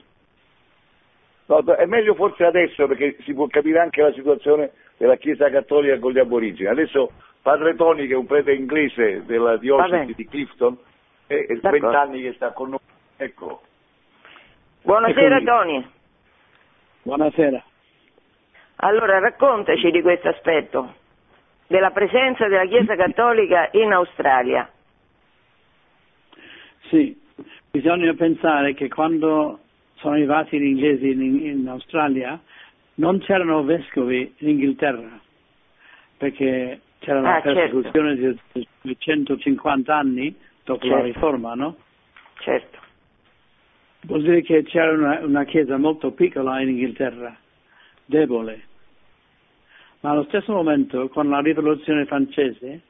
No, è meglio forse adesso perché si può capire anche la situazione della Chiesa Cattolica con gli aborigeni. Adesso padre Tony, che è un prete inglese della diocesi di Clifton, è è D'accordo. 20 anni che sta con noi. Ecco. Buonasera Eccomi. Tony. Buonasera. Allora raccontaci di questo aspetto, della presenza della Chiesa Cattolica in Australia. Sì, bisogna pensare che quando sono arrivati gli inglesi in, in Australia non c'erano vescovi in Inghilterra, perché c'era la Ah, certo. persecuzione di, di 150 anni dopo la Certo. riforma, no? Certo. Vuol dire che c'era una, una chiesa molto piccola in Inghilterra, debole. Ma allo stesso momento, con la rivoluzione francese,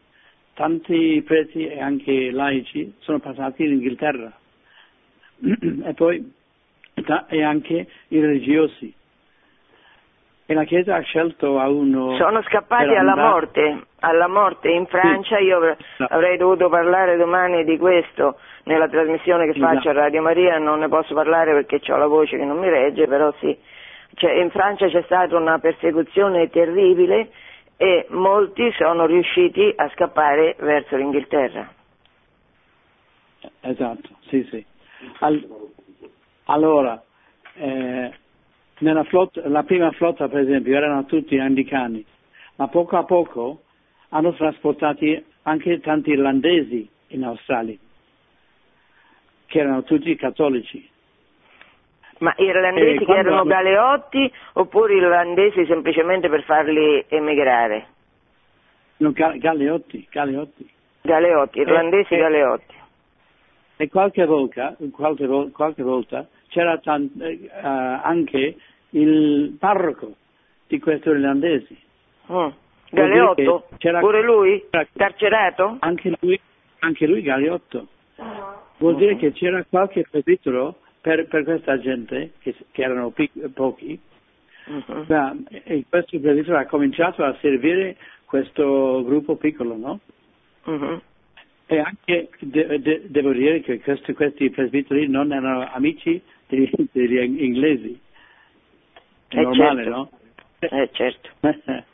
tanti preti e anche laici sono passati in Inghilterra. *clears throat* e poi ta- e anche i religiosi. E la Chiesa ha scelto a uno. Sono scappati alla morte, alla morte in Francia, io avr- No. avrei dovuto parlare domani di questo nella trasmissione che faccio a Radio Maria, non ne posso parlare perché ho la voce che non mi regge, però sì. Cioè, in Francia c'è stata una persecuzione terribile e molti sono riusciti a scappare verso l'Inghilterra. Esatto, sì, sì. Al- allora, eh, nella flotta, la prima flotta per esempio erano tutti anglicani, ma poco a poco hanno trasportati anche tanti irlandesi in Australia, che erano tutti cattolici. Ma irlandesi Eh, che erano hanno- galeotti oppure irlandesi semplicemente per farli emigrare? No, Ga- Galeotti, Galeotti. Galeotti, irlandesi eh. galeotti. E qualche volta, qualche, qualche volta c'era tan- eh, anche il parroco di questi irlandesi. Mm. Galeotto? Pure lui? c'era- Carcerato? Anche lui, anche lui Galeotto. Vuol dire che c'era qualche presbitero per, per questa gente, che, che erano pic- pochi, Mhm. ma, e questo presbitero ha cominciato a servire questo gruppo piccolo, no? Mhm. E anche de- de- devo dire che questi, questi presbiteri non erano amici *laughs* degli, degli inglesi. È Eh, normale, certo. no? Eh certo. *laughs*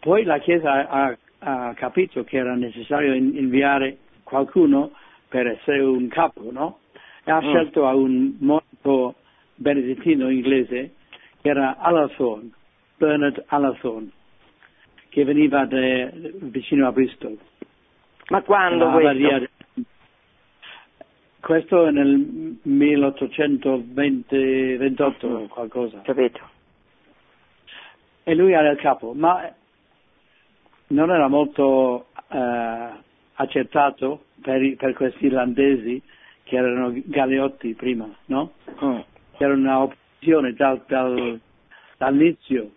Poi la Chiesa ha, ha capito che era necessario in- inviare qualcuno per essere un capo, no? E ha Mm. scelto un monaco benedettino inglese che era Alathorne, Bernard Alathorne, che veniva de- vicino a Bristol. Ma quando questo? varia- Questo è nel 1828 Mm. o qualcosa. Capito? E lui era il capo, ma non era molto eh, accettato per, per questi irlandesi che erano galeotti prima, no? Mm. C'era un'opposizione dal, dal- dall'inizio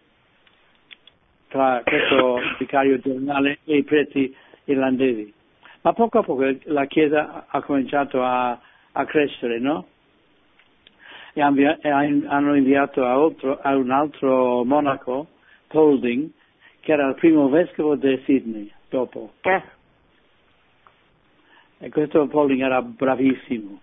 tra questo vicario generale e i preti irlandesi. Ma poco a poco la Chiesa ha cominciato a, a crescere, no? E, han- han- hanno inviato a, altro- a un altro monaco, Polding, che era il primo vescovo di Sydney, dopo. Eh, E questo Polding era bravissimo.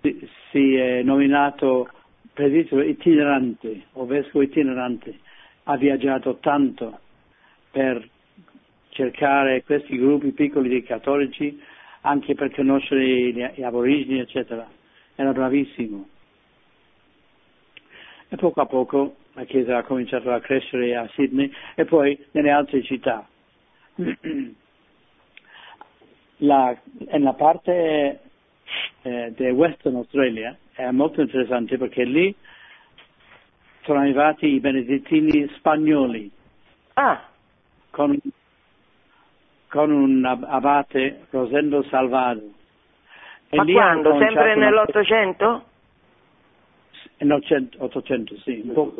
Si, si è nominato presbitero itinerante o vescovo itinerante. Ha viaggiato tanto per cercare questi gruppi piccoli di cattolici, anche per conoscere gli, gli aborigeni, eccetera. Era bravissimo. E poco a poco la Chiesa ha cominciato a crescere a Sydney e poi nelle altre città. *clears throat* La, nella parte eh, di Western Australia è molto interessante perché lì sono arrivati i benedettini spagnoli Ah, con, con un ab- abate Rosendo Salvado. E ma quando? Sempre una- nell'Ottocento? Cent- 800, sì, un po',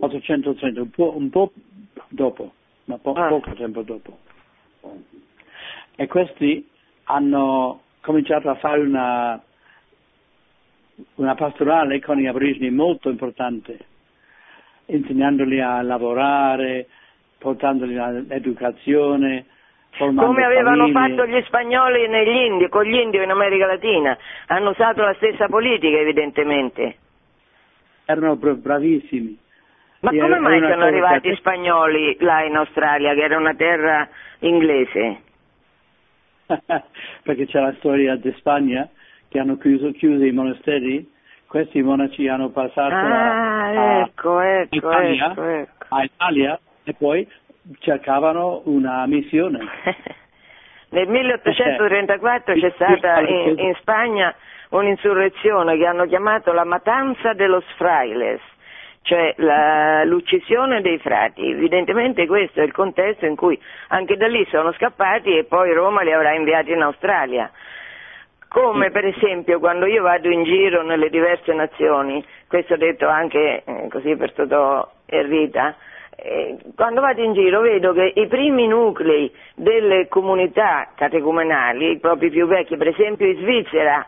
830, un po', un po' dopo, ma po- Ah. poco tempo dopo. E questi hanno cominciato a fare una, una pastorale con gli aborigeni molto importante, insegnandoli a lavorare, portandoli all'educazione, Come avevano famiglie. fatto gli spagnoli negli Indi, con gli Indi in America Latina. Hanno usato la stessa politica evidentemente. Erano bra- bravissimi. Ma Sì, come mai sono arrivati che- i spagnoli là in Australia, che era una terra inglese? *laughs* perché c'è la storia di Spagna che hanno chiuso, chiuso i monasteri, questi monaci hanno passato a, Ah, a- ecco, ecco, Italia, ecco, ecco. a Italia e poi cercavano una missione. *laughs* Nel 1834 c'è stata in, in Spagna un'insurrezione che hanno chiamato la matanza de los frailes, cioè la- l'uccisione dei frati. Evidentemente questo è il contesto in cui anche da lì sono scappati e poi Roma li avrà inviati in Australia. Come per esempio quando io vado in giro nelle diverse nazioni, questo detto anche eh, così per Totò e Rita, eh, quando vado in giro vedo che i primi nuclei delle comunità catecumenali, i propri più vecchi, per esempio in Svizzera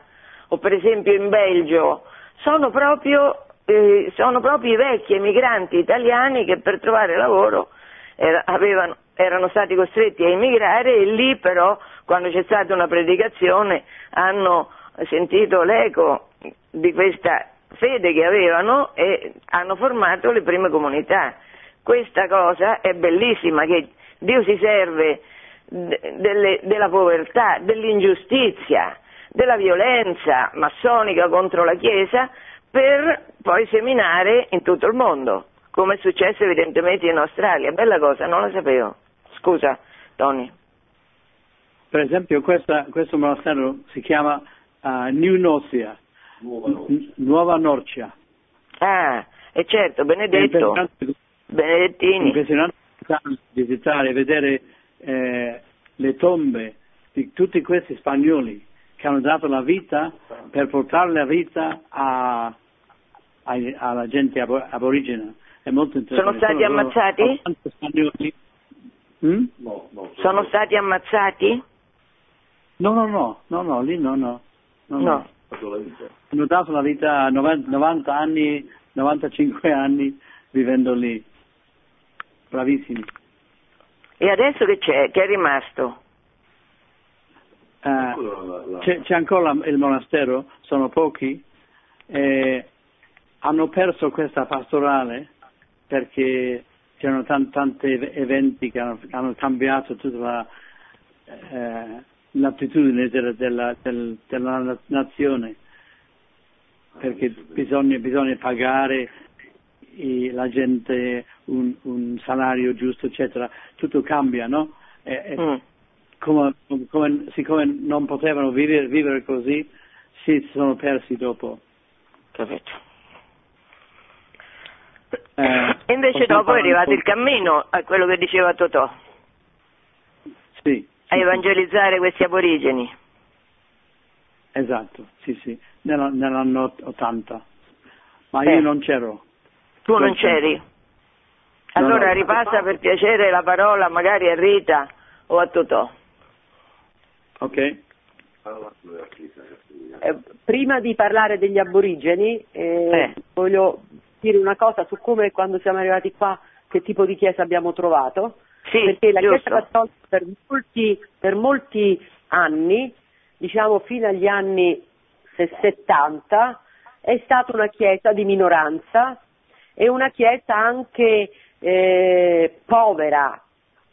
o per esempio in Belgio, sono proprio, eh, sono proprio i vecchi emigranti italiani che per trovare lavoro era- avevano- erano stati costretti a emigrare e lì però quando c'è stata una predicazione hanno sentito l'eco di questa fede che avevano e hanno formato le prime comunità. Questa cosa è bellissima, che Dio si serve delle, della povertà, dell'ingiustizia, della violenza massonica contro la Chiesa per poi seminare in tutto il mondo, come è successo evidentemente in Australia. Bella cosa, non la sapevo. Scusa, Tony. Per esempio questa, questo monastero si chiama uh, New Norcia, Nuova Norcia. Ah, e certo, Benedetto, Benedettini. Impressionante visitare, vedere eh, le tombe di tutti questi spagnoli che hanno dato la vita per portare la vita a, a, alla gente aborigena. È molto interessante. Sono stati Sono ammazzati? Spagnoli. Mm? No, no, Sono stati ammazzati? No, no, no, no, no, lì no, no. no, no. No. Hanno dato la vita a 90 anni, 95 anni vivendo lì. Bravissimi. E adesso che c'è? Che è rimasto? Eh, c'è, c'è ancora il monastero, sono pochi, e hanno perso questa pastorale perché c'erano tanti, tanti eventi che hanno, hanno cambiato tutta la, eh, l'attitudine della, della, del, della nazione, perché bisogna, bisogna pagare la gente un, un, salario giusto, eccetera, tutto cambia, no? E, e Mm. come, come, siccome non potevano vivere, vivere così, si sono persi dopo. Capito. Eh, e invece dopo è arrivato il cammino, a quello che diceva Totò, Sì, a sì, evangelizzare questi aborigeni. esatto, sì, sì, nella- nell'anno 80. Ma Eh. io non c'ero. Tu non c'eri? Allora no. ripassa per piacere la parola magari a Rita o a Totò. Ok? Eh, prima di parlare degli aborigeni, eh, Eh. voglio dire una cosa su come quando siamo arrivati qua, che tipo di chiesa abbiamo trovato. Sì, perché la giusto. Chiesa Cattolica per molti, per molti anni, diciamo fino agli anni se- 70, è stata una Chiesa di minoranza e una Chiesa anche eh, povera,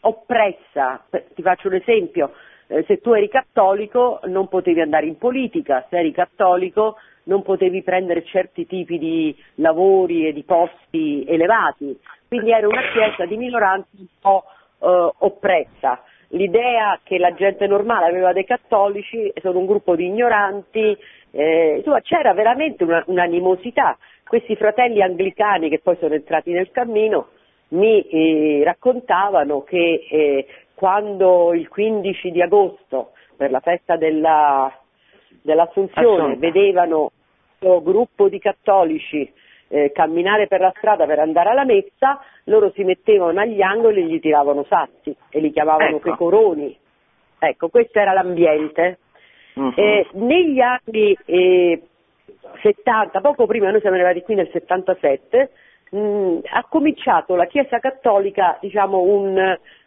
oppressa. Ti faccio un esempio, eh, se tu eri cattolico non potevi andare in politica, se eri cattolico non potevi prendere certi tipi di lavori e di posti elevati, quindi era una chiesa di minoranza un po' eh, oppressa. L'idea che la gente normale aveva dei cattolici sono un gruppo di ignoranti, eh, insomma c'era veramente una- un'animosità. Questi fratelli anglicani che poi sono entrati nel cammino mi eh, raccontavano che eh, quando il 15 di agosto per la festa della, dell'Assunzione Assunta. vedevano questo gruppo di cattolici eh, camminare per la strada per andare alla messa, loro si mettevano agli angoli e gli tiravano sassi e li chiamavano Ecco. pecoroni. Ecco, questo era l'ambiente. Mhm. Eh, negli anni eh, 70, poco prima, noi siamo arrivati qui nel 77, mh, ha cominciato la Chiesa Cattolica diciamo, un,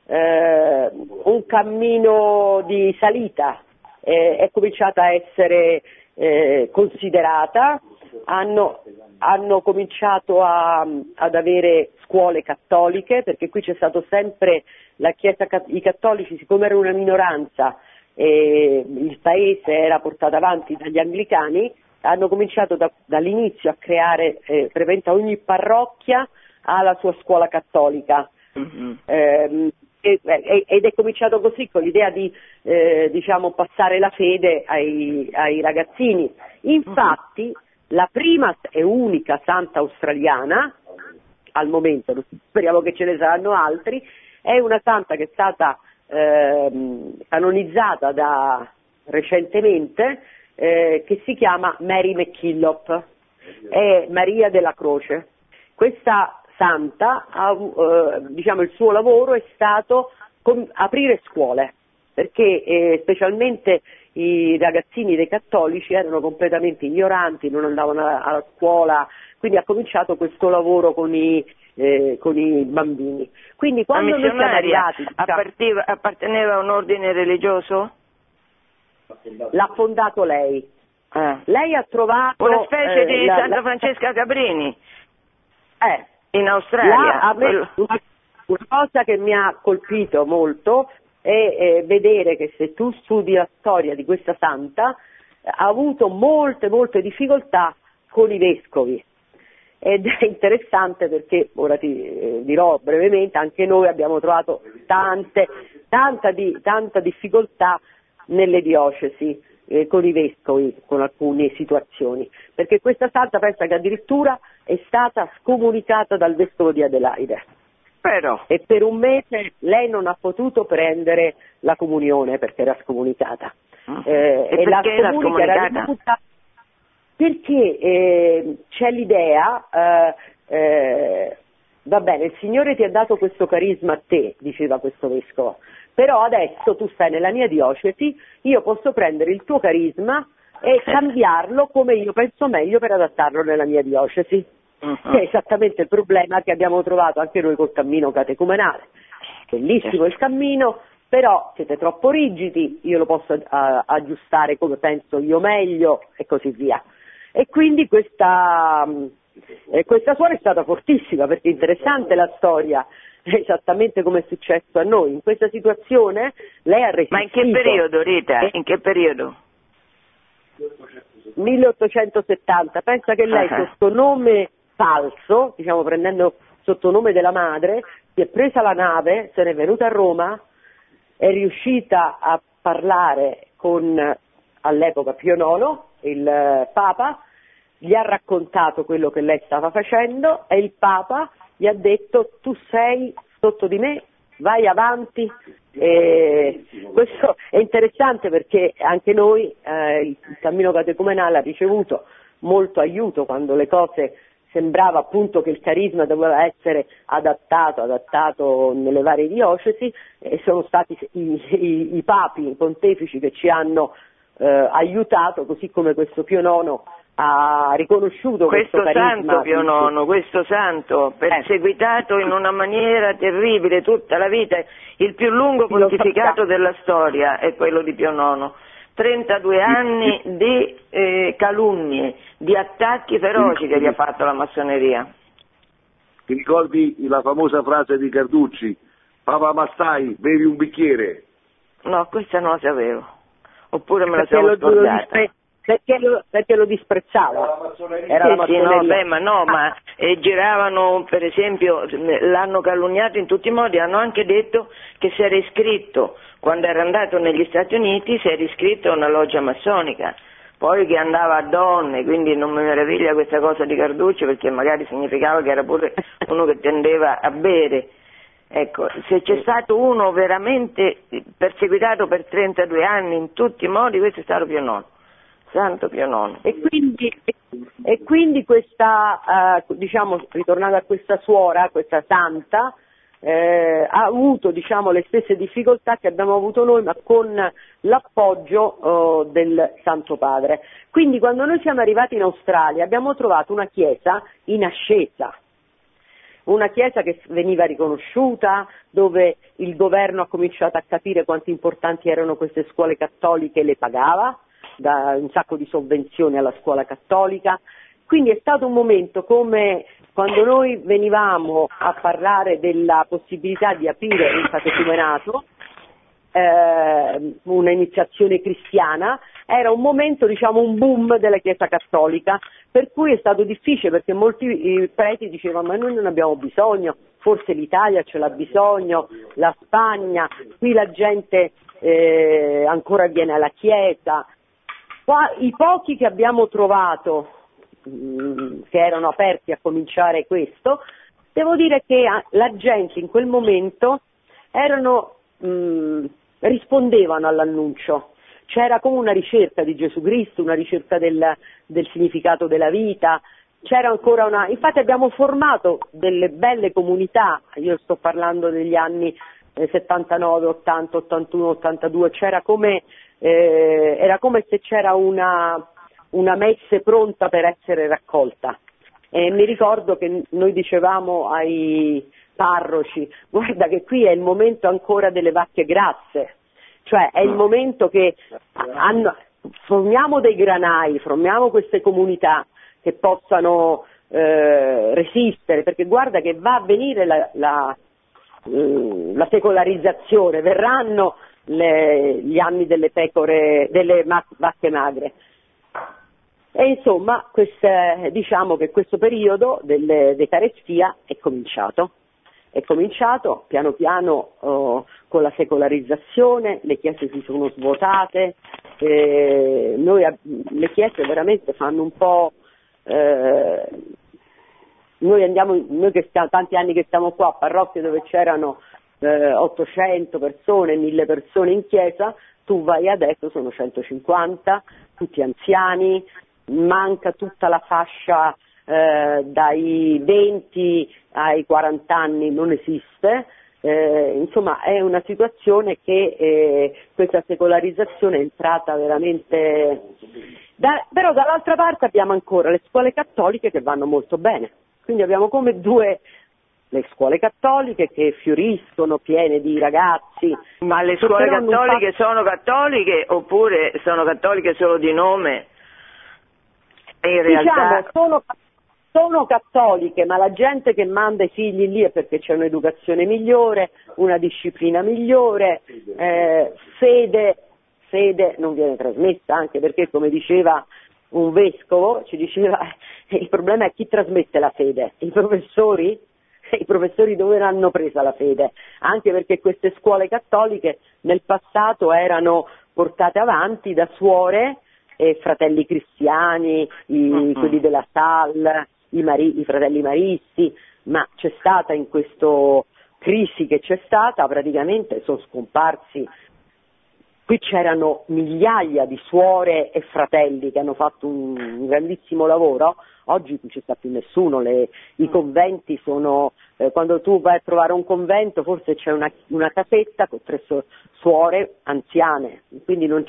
eh, un cammino di salita, Eh, è cominciata a essere eh, considerata, hanno, hanno cominciato a- ad avere scuole cattoliche, perché qui c'è stato sempre la Chiesa, i cattolici, siccome erano una minoranza, e il paese era portato avanti dagli anglicani, hanno cominciato da- dall'inizio a creare, eh, ogni parrocchia ha la sua scuola cattolica. Mhm. Ehm, e- e- ed è cominciato così con l'idea di eh, diciamo, passare la fede ai, ai ragazzini. Infatti la prima e unica santa australiana, al momento, speriamo che ce ne saranno altri, è una santa che è stata ehm, canonizzata da, recentemente, eh, che si chiama Mary McKillop, è Maria della Croce. Questa santa, ha, eh, diciamo, il suo lavoro è stato com- aprire scuole, perché eh, specialmente i ragazzini dei cattolici erano completamente ignoranti, non andavano alla, alla scuola, quindi ha cominciato questo lavoro con i, eh, con i bambini. Quindi quando noi siamo arrivati, diciamo, apparteneva a un ordine religioso? L'ha fondato lei. Ah. Lei ha trovato Una specie eh, di la- Santa Francesca Caprini. Eh, In Australia. Me, una, una cosa che mi ha colpito molto è eh, vedere che se tu studi la storia di questa santa eh, ha avuto molte, molte difficoltà con i vescovi. Ed è interessante perché, ora ti eh, dirò brevemente, anche noi abbiamo trovato tante, tanta, di- tanta difficoltà nelle diocesi eh, con i vescovi, con alcune situazioni, perché questa santa pensa che addirittura è stata scomunicata dal vescovo di Adelaide Però, e per un mese lei non ha potuto prendere la comunione perché era scomunicata. Mhm. Eh, E la perché era scomunica era scomunicata? ridotta perché eh, c'è l'idea, eh, eh, va bene, il Signore ti ha dato questo carisma a te, diceva questo vescovo, però adesso tu stai nella mia diocesi, io posso prendere il tuo carisma e cambiarlo come io penso meglio per adattarlo nella mia diocesi. Mhm. Che è esattamente il problema che abbiamo trovato anche noi col cammino catecumenale. Bellissimo il cammino, però siete troppo rigidi, io lo posso eh, aggiustare come penso io meglio e così via. E quindi questa, eh, questa suora è stata fortissima perché è interessante la storia, *laughs* esattamente come è successo a noi. In questa situazione lei ha resistito. ma in che periodo, Rita? In che periodo? 1870, pensa che lei Ah. sotto nome falso, diciamo prendendo sotto nome della madre, si è presa la nave, se n'è venuta a Roma, è riuscita a parlare con all'epoca Pio IX, il eh, Papa, gli ha raccontato quello che lei stava facendo e il Papa gli ha detto tu sei sotto di me, vai avanti. E questo è interessante perché anche noi, eh, il cammino catecumenale ha ricevuto molto aiuto quando le cose sembrava appunto che il carisma doveva essere adattato, adattato nelle varie diocesi e sono stati i, i- i papi, i pontefici che ci hanno eh, aiutato, così come questo Pio IX ha riconosciuto Questo questo santo Pio IX, questo santo, perseguitato in una maniera terribile tutta la vita, il più lungo pontificato della storia è quello di Pio IX. 32 anni di eh, calunnie, di attacchi feroci che gli ha fatto la massoneria. Ti ricordi la famosa frase di Carducci? Papa Mastai, bevi un bicchiere. No, questa non la sapevo. Oppure me la lo scordata. Perché lo- perché lo disprezzava. Era la sì, no, massoneria. beh, ma no, ma eh, giravano, per esempio, l'hanno calunniato in tutti i modi, hanno anche detto che si era iscritto, quando era andato negli Stati Uniti, si era iscritto a una loggia massonica, poi che andava a donne, quindi non mi meraviglia questa cosa di Carducci perché magari significava che era pure uno che tendeva a bere. Ecco, se c'è stato uno veramente perseguitato per 32 anni in tutti i modi, questo è stato Pio IX, Santo Pio IX. E quindi, e quindi questa, eh, diciamo, ritornando a questa suora, questa santa, eh, ha avuto diciamo, le stesse difficoltà che abbiamo avuto noi, ma con l'appoggio eh, del Santo Padre. Quindi quando noi siamo arrivati in Australia abbiamo trovato una chiesa in ascesa, una chiesa che veniva riconosciuta, dove il governo ha cominciato a capire quanto importanti erano queste scuole cattoliche e le pagava, da un sacco di sovvenzioni alla scuola cattolica. Quindi è stato un momento come quando noi venivamo a parlare della possibilità di aprire un catecumenato, eh, un'iniziazione cristiana, era un momento, diciamo, un boom della Chiesa Cattolica, per cui è stato difficile perché molti preti dicevano ma noi non abbiamo bisogno, forse l'Italia ce l'ha bisogno, la Spagna, qui la gente eh, ancora viene alla Chiesa. Qua, I pochi che abbiamo trovato, mh, che erano aperti a cominciare questo, devo dire che ah, la gente in quel momento erano, mh, rispondevano all'annuncio. C'era come una ricerca di Gesù Cristo, una ricerca del, del significato della vita, c'era ancora una. Infatti abbiamo formato delle belle comunità, io sto parlando degli anni eh, 79, 80, 81, 82, c'era come, eh, era come se c'era una, una messe pronta per essere raccolta. E mi ricordo che noi dicevamo ai parroci, guarda che qui è il momento ancora delle vacche grasse, cioè è il momento che hanno, formiamo dei granai, formiamo queste comunità che possano eh, resistere, perché guarda che va a venire la, la, mm, la secolarizzazione, verranno le, gli anni delle pecore, delle vacche magre. E insomma, queste, diciamo che questo periodo delle, dei carestia è cominciato. È cominciato piano piano oh, con la secolarizzazione, le chiese si sono svuotate, eh, noi, le chiese veramente fanno un po'... Eh, noi andiamo, noi che stiamo, tanti anni che stiamo qua, parrocchie dove c'erano eh, 800 persone, 1000 persone in chiesa, tu vai adesso, sono 150, tutti anziani, manca tutta la fascia eh, dai 20 ai 40 anni, non esiste. Eh, insomma è una situazione che eh, questa secolarizzazione è entrata veramente... Da, però dall'altra parte abbiamo ancora le scuole cattoliche che vanno molto bene, quindi abbiamo come due le scuole cattoliche che fioriscono piene di ragazzi. Ma le scuole cattoliche fa... sono cattoliche oppure sono cattoliche solo di nome? in realtà... Diciamo, sono, sono cattoliche, ma la gente che manda i figli lì è perché c'è un'educazione migliore, una disciplina migliore, eh, fede, fede non viene trasmessa, anche perché come diceva un vescovo, ci diceva *laughs* il problema è chi trasmette la fede, i professori? I professori dove l'hanno presa la fede? Anche perché queste scuole cattoliche nel passato erano portate avanti da suore e fratelli cristiani, i, uh-huh. quelli della SAL, i, mari, i fratelli maristi, ma c'è stata in questa crisi che c'è stata, praticamente sono scomparsi Qui c'erano migliaia di suore e fratelli che hanno fatto un, un grandissimo lavoro, oggi non ci sta più nessuno, le, i conventi sono, eh, quando tu vai a trovare un convento forse c'è una, una casetta con tre suore anziane, quindi non,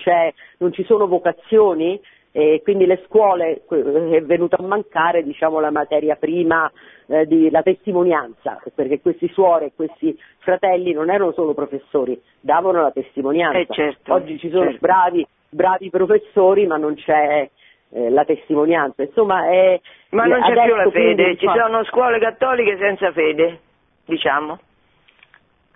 non ci sono vocazioni e quindi le scuole è venuta a mancare diciamo, la materia prima eh, di, la testimonianza, perché questi suore e questi fratelli non erano solo professori, davano la testimonianza. Eh certo, Oggi ci sono certo. bravi, bravi, professori ma non c'è eh, la testimonianza. Insomma, è, ma non c'è più la fede, ci sono scuole cattoliche senza fede, diciamo.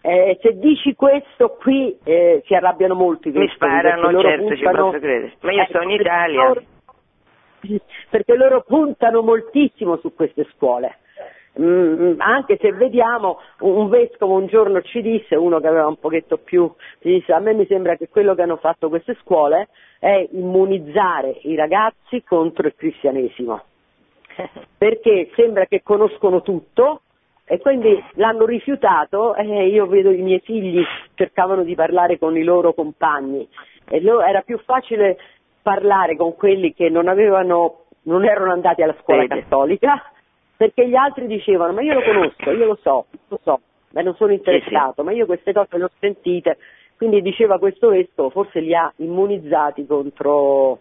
Eh, se dici questo qui eh, si arrabbiano molto i Mi sparano, certo, puntano, ci posso credere. Ma io sto in Italia. Loro, perché loro puntano moltissimo su queste scuole. Mm, anche se vediamo, un vescovo un giorno ci disse, uno che aveva un pochetto più, disse a me mi sembra che quello che hanno fatto queste scuole è immunizzare i ragazzi contro il cristianesimo. *laughs* Perché sembra che conoscono tutto, e quindi l'hanno rifiutato e io vedo i miei figli cercavano di parlare con i loro compagni e era più facile parlare con quelli che non, avevano, non erano andati alla scuola Vede. cattolica perché gli altri dicevano ma io lo conosco, io lo so, lo so, ma non sono interessato, sì, sì. ma io queste cose le ho sentite, quindi diceva questo vescovo, forse li ha immunizzati contro,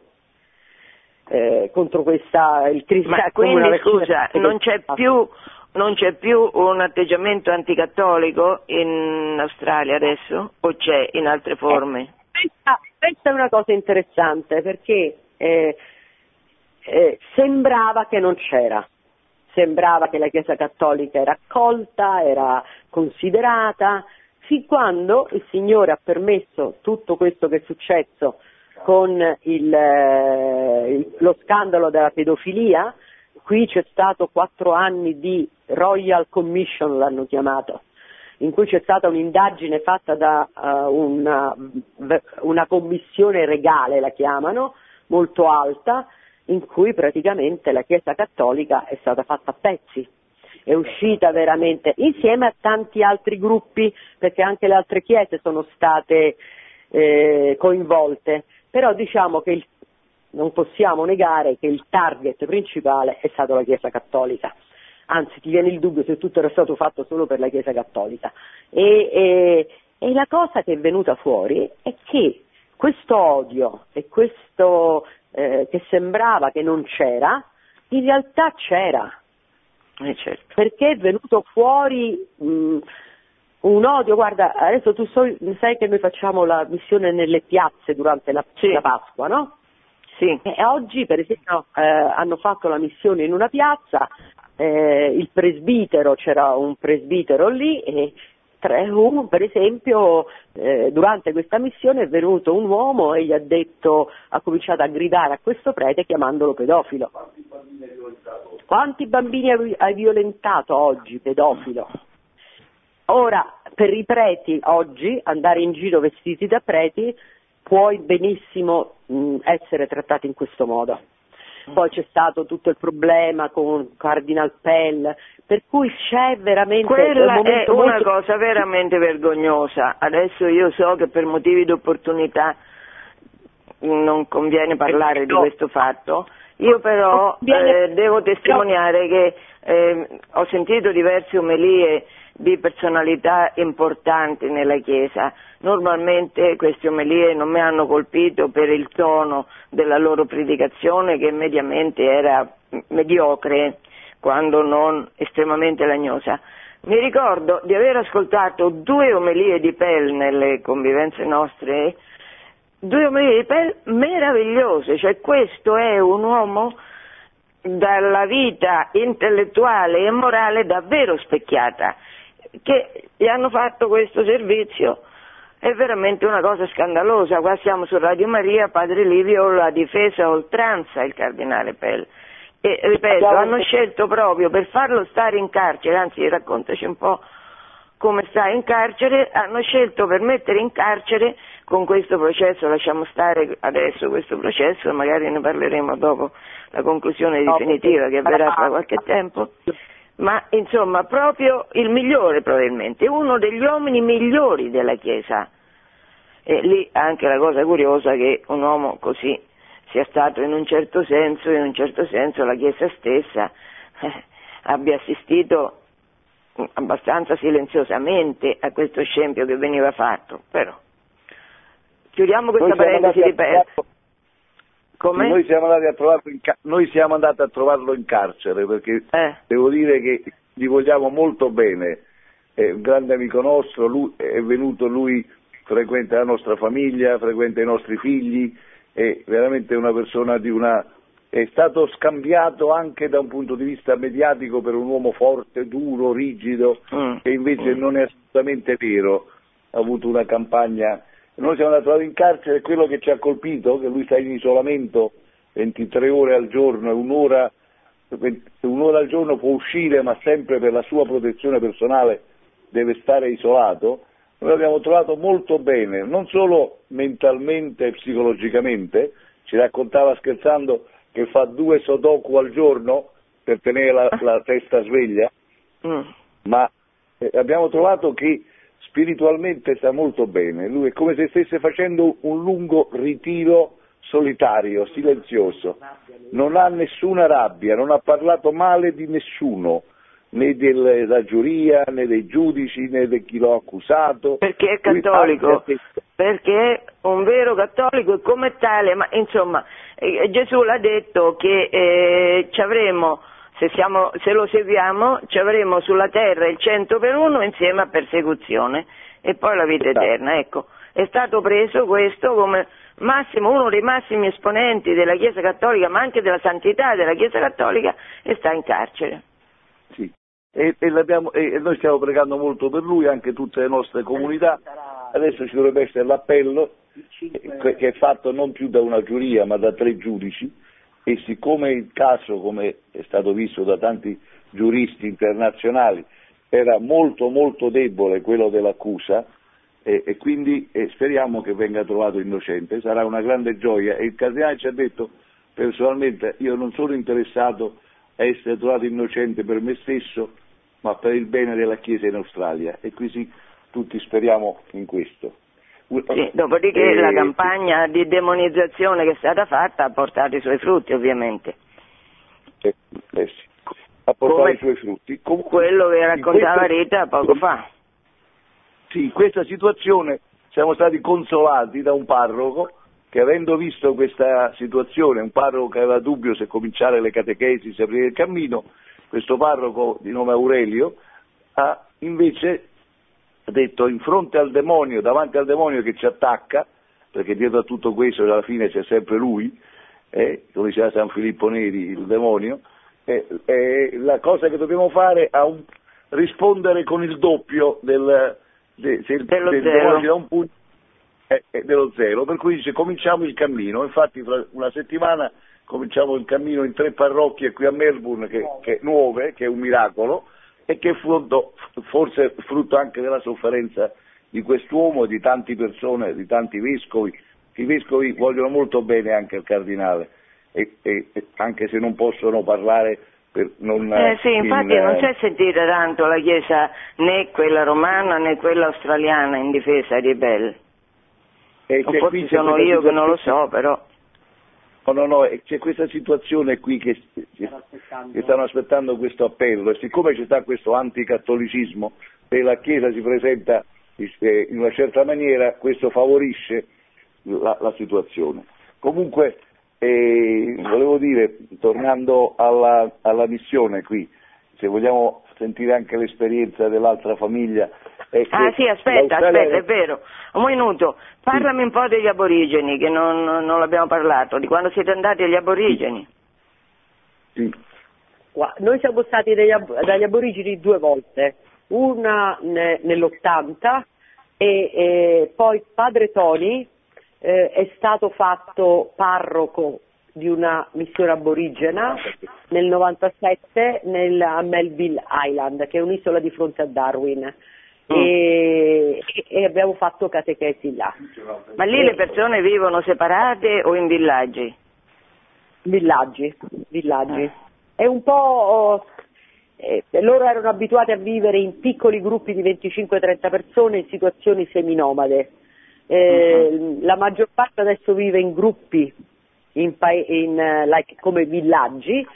eh, contro questa, il cristianesimo. Ma quindi scusa, non c'è più non c'è più un atteggiamento anticattolico in Australia adesso o c'è in altre forme? Eh, questa, questa, è una cosa interessante perché eh, eh, sembrava che non c'era, sembrava che la Chiesa Cattolica era accolta, era considerata, fin quando il Signore ha permesso tutto questo che è successo con il, eh, lo scandalo della pedofilia, qui c'è stato quattro anni di Royal Commission, l'hanno chiamato, in cui c'è stata un'indagine fatta da uh, una, una commissione regale, la chiamano, molto alta, in cui praticamente la Chiesa Cattolica è stata fatta a pezzi, è uscita veramente insieme a tanti altri gruppi, perché anche le altre chiese sono state eh, coinvolte, però diciamo che il non possiamo negare che il target principale è stato la Chiesa Cattolica. Anzi, ti viene il dubbio se tutto era stato fatto solo per la Chiesa Cattolica. E, e, e la cosa che è venuta fuori è che questo odio e questo eh, che sembrava che non c'era, in realtà c'era. Eh certo. Perché è venuto fuori mh, un odio, guarda, adesso tu so, sai che noi facciamo la missione nelle piazze durante la, sì. la Pasqua, no? Sì. E oggi, per esempio, eh, hanno fatto la missione in una piazza, eh, il presbitero, c'era un presbitero lì e tre, uno, per esempio, eh, durante questa missione è venuto un uomo e gli ha detto, ha cominciato a gridare a questo prete chiamandolo pedofilo. Quanti bambini hai- hai violentato oggi, pedofilo? Ora, per i preti oggi, andare in giro vestiti da preti, puoi benissimo mh, essere trattati in questo modo. Poi c'è stato tutto il problema con Cardinal Pell, per cui c'è veramente un Quella è momento una molto- cosa veramente vergognosa. Adesso io so che per motivi di opportunità non conviene parlare di No. questo fatto. Io però eh, devo testimoniare che eh, ho sentito diverse omelie di personalità importanti nella Chiesa. Normalmente queste omelie non mi hanno colpito per il tono della loro predicazione che mediamente era mediocre, quando non estremamente lagnosa. Mi ricordo di aver ascoltato due omelie di Pell nelle convivenze nostre, due omelie di Pell meravigliose, cioè questo è un uomo dalla vita intellettuale e morale davvero specchiata, che gli hanno fatto questo servizio. È veramente una cosa scandalosa. Qua siamo su Radio Maria, Padre Livio l'ha difesa oltranza il cardinale Pell. E ripeto, hanno scelto proprio per farlo stare in carcere, anzi raccontaci un po' come sta in carcere, hanno scelto per mettere in carcere con questo processo, lasciamo stare adesso questo processo, magari ne parleremo dopo la conclusione definitiva che avverrà tra qualche tempo, ma insomma proprio il migliore probabilmente, uno degli uomini migliori della Chiesa. E lì anche la cosa curiosa che un uomo così sia stato in un certo senso, in un certo senso la Chiesa stessa eh, abbia assistito abbastanza silenziosamente a questo scempio che veniva fatto, però chiudiamo questa parentesi di Come? Noi siamo andati a trovarlo in ca- noi siamo andati a trovarlo in carcere perché Eh, devo dire che gli vogliamo molto bene, è un grande amico nostro, lui, è venuto lui, frequenta la nostra famiglia, frequenta i nostri figli, è veramente una persona di una... è stato scambiato anche da un punto di vista mediatico per un uomo forte, duro, rigido, mm, che invece mm. non è assolutamente vero, ha avuto una campagna. Noi siamo andati in carcere e quello che ci ha colpito, che lui sta in isolamento 23 ore al giorno e un'ora, un'ora al giorno può uscire, ma sempre per la sua protezione personale deve stare isolato. Noi l'abbiamo trovato molto bene, non solo mentalmente e psicologicamente, ci raccontava scherzando che fa due sodoku al giorno per tenere la, la testa sveglia, mm. ma eh, abbiamo trovato che spiritualmente sta molto bene, lui è come se stesse facendo un lungo ritiro solitario, silenzioso, non ha nessuna rabbia, non ha parlato male di nessuno, né della giuria, né dei giudici, né di chi l'ha accusato. Perché è cattolico, perché è un vero cattolico e come tale, ma insomma eh, Gesù l'ha detto che eh, ci avremo, se, siamo- se lo seguiamo, ci avremo sulla terra il cento per uno insieme a persecuzione e poi la vita Esatto. eterna. Ecco, è stato preso questo come massimo, uno dei massimi esponenti della Chiesa Cattolica, ma anche della santità della Chiesa Cattolica e sta in carcere. Sì. E, e e- noi stiamo pregando molto per lui, anche tutte le nostre comunità. Adesso ci dovrebbe essere l'appello, che è fatto non più da una giuria ma da tre giudici e siccome il caso, come è stato visto da tanti giuristi internazionali, era molto molto debole quello dell'accusa e, e quindi eh, speriamo che venga trovato innocente, sarà una grande gioia. E il cardinale ci ha detto personalmente io non sono interessato a essere trovato innocente per me stesso ma per il bene della Chiesa in Australia. E così tutti speriamo in questo. Sì, dopodiché Eh, la campagna di demonizzazione che è stata fatta ha portato i suoi frutti ovviamente. eh, eh sì, ha portato Come i suoi frutti. Comunque, Quello che raccontava questa- Rita poco fa. Sì, in questa situazione siamo stati consolati da un parroco che avendo visto questa situazione, un parroco che aveva dubbio se cominciare le catechesi, se aprire il cammino, questo parroco di nome Aurelio ha invece detto in fronte al demonio, davanti al demonio che ci attacca, perché dietro a tutto questo alla fine c'è sempre lui, eh, come diceva San Filippo Neri, il demonio, eh, eh, la cosa che dobbiamo fare è un, rispondere con il doppio del, de, se il, dello del zero. un punto è, è dello zero, per cui dice cominciamo il cammino, infatti fra una settimana cominciamo il cammino in tre parrocchie qui a Melbourne, che, che nuove, che è un miracolo, e che è frutto, forse frutto anche della sofferenza di quest'uomo e di tante persone, di tanti vescovi. I vescovi vogliono molto bene anche il cardinale, e, e- anche se non possono parlare per non... Eh sì, infatti in, non eh, si è sentita tanto la Chiesa né quella romana né quella australiana in difesa di Bell. e O forse sono io che non lo so, però. No, no, no, e c'è questa situazione qui che, che- che stanno aspettando questo appello e siccome c'è sta questo anticattolicismo e la Chiesa si presenta eh, in una certa maniera, questo favorisce la, la situazione. Comunque, eh, volevo dire, tornando alla, alla missione qui, se vogliamo sentire anche l'esperienza dell'altra famiglia. È Ah sì, aspetta, l'Australia- aspetta, è vero. Un minuto, parlami un po' degli aborigeni, che non, non l'abbiamo parlato, di quando siete andati agli aborigeni. Sì. Noi siamo stati degli ab- dagli aborigeni due volte, una ne- nell'80 e, e poi padre Tony eh, è stato fatto parroco di una missione aborigena nel 97 nel, a Melville Island, che è un'isola di fronte a Darwin. E, e abbiamo fatto catechesi là. Ma lì le persone vivono separate o in villaggi? Villaggi, villaggi. È un po'. eh, loro erano abituati a vivere in piccoli gruppi di 25-30 persone in situazioni seminomade. Eh, La maggior parte adesso vive in gruppi, in pa- in, eh, like, come villaggi,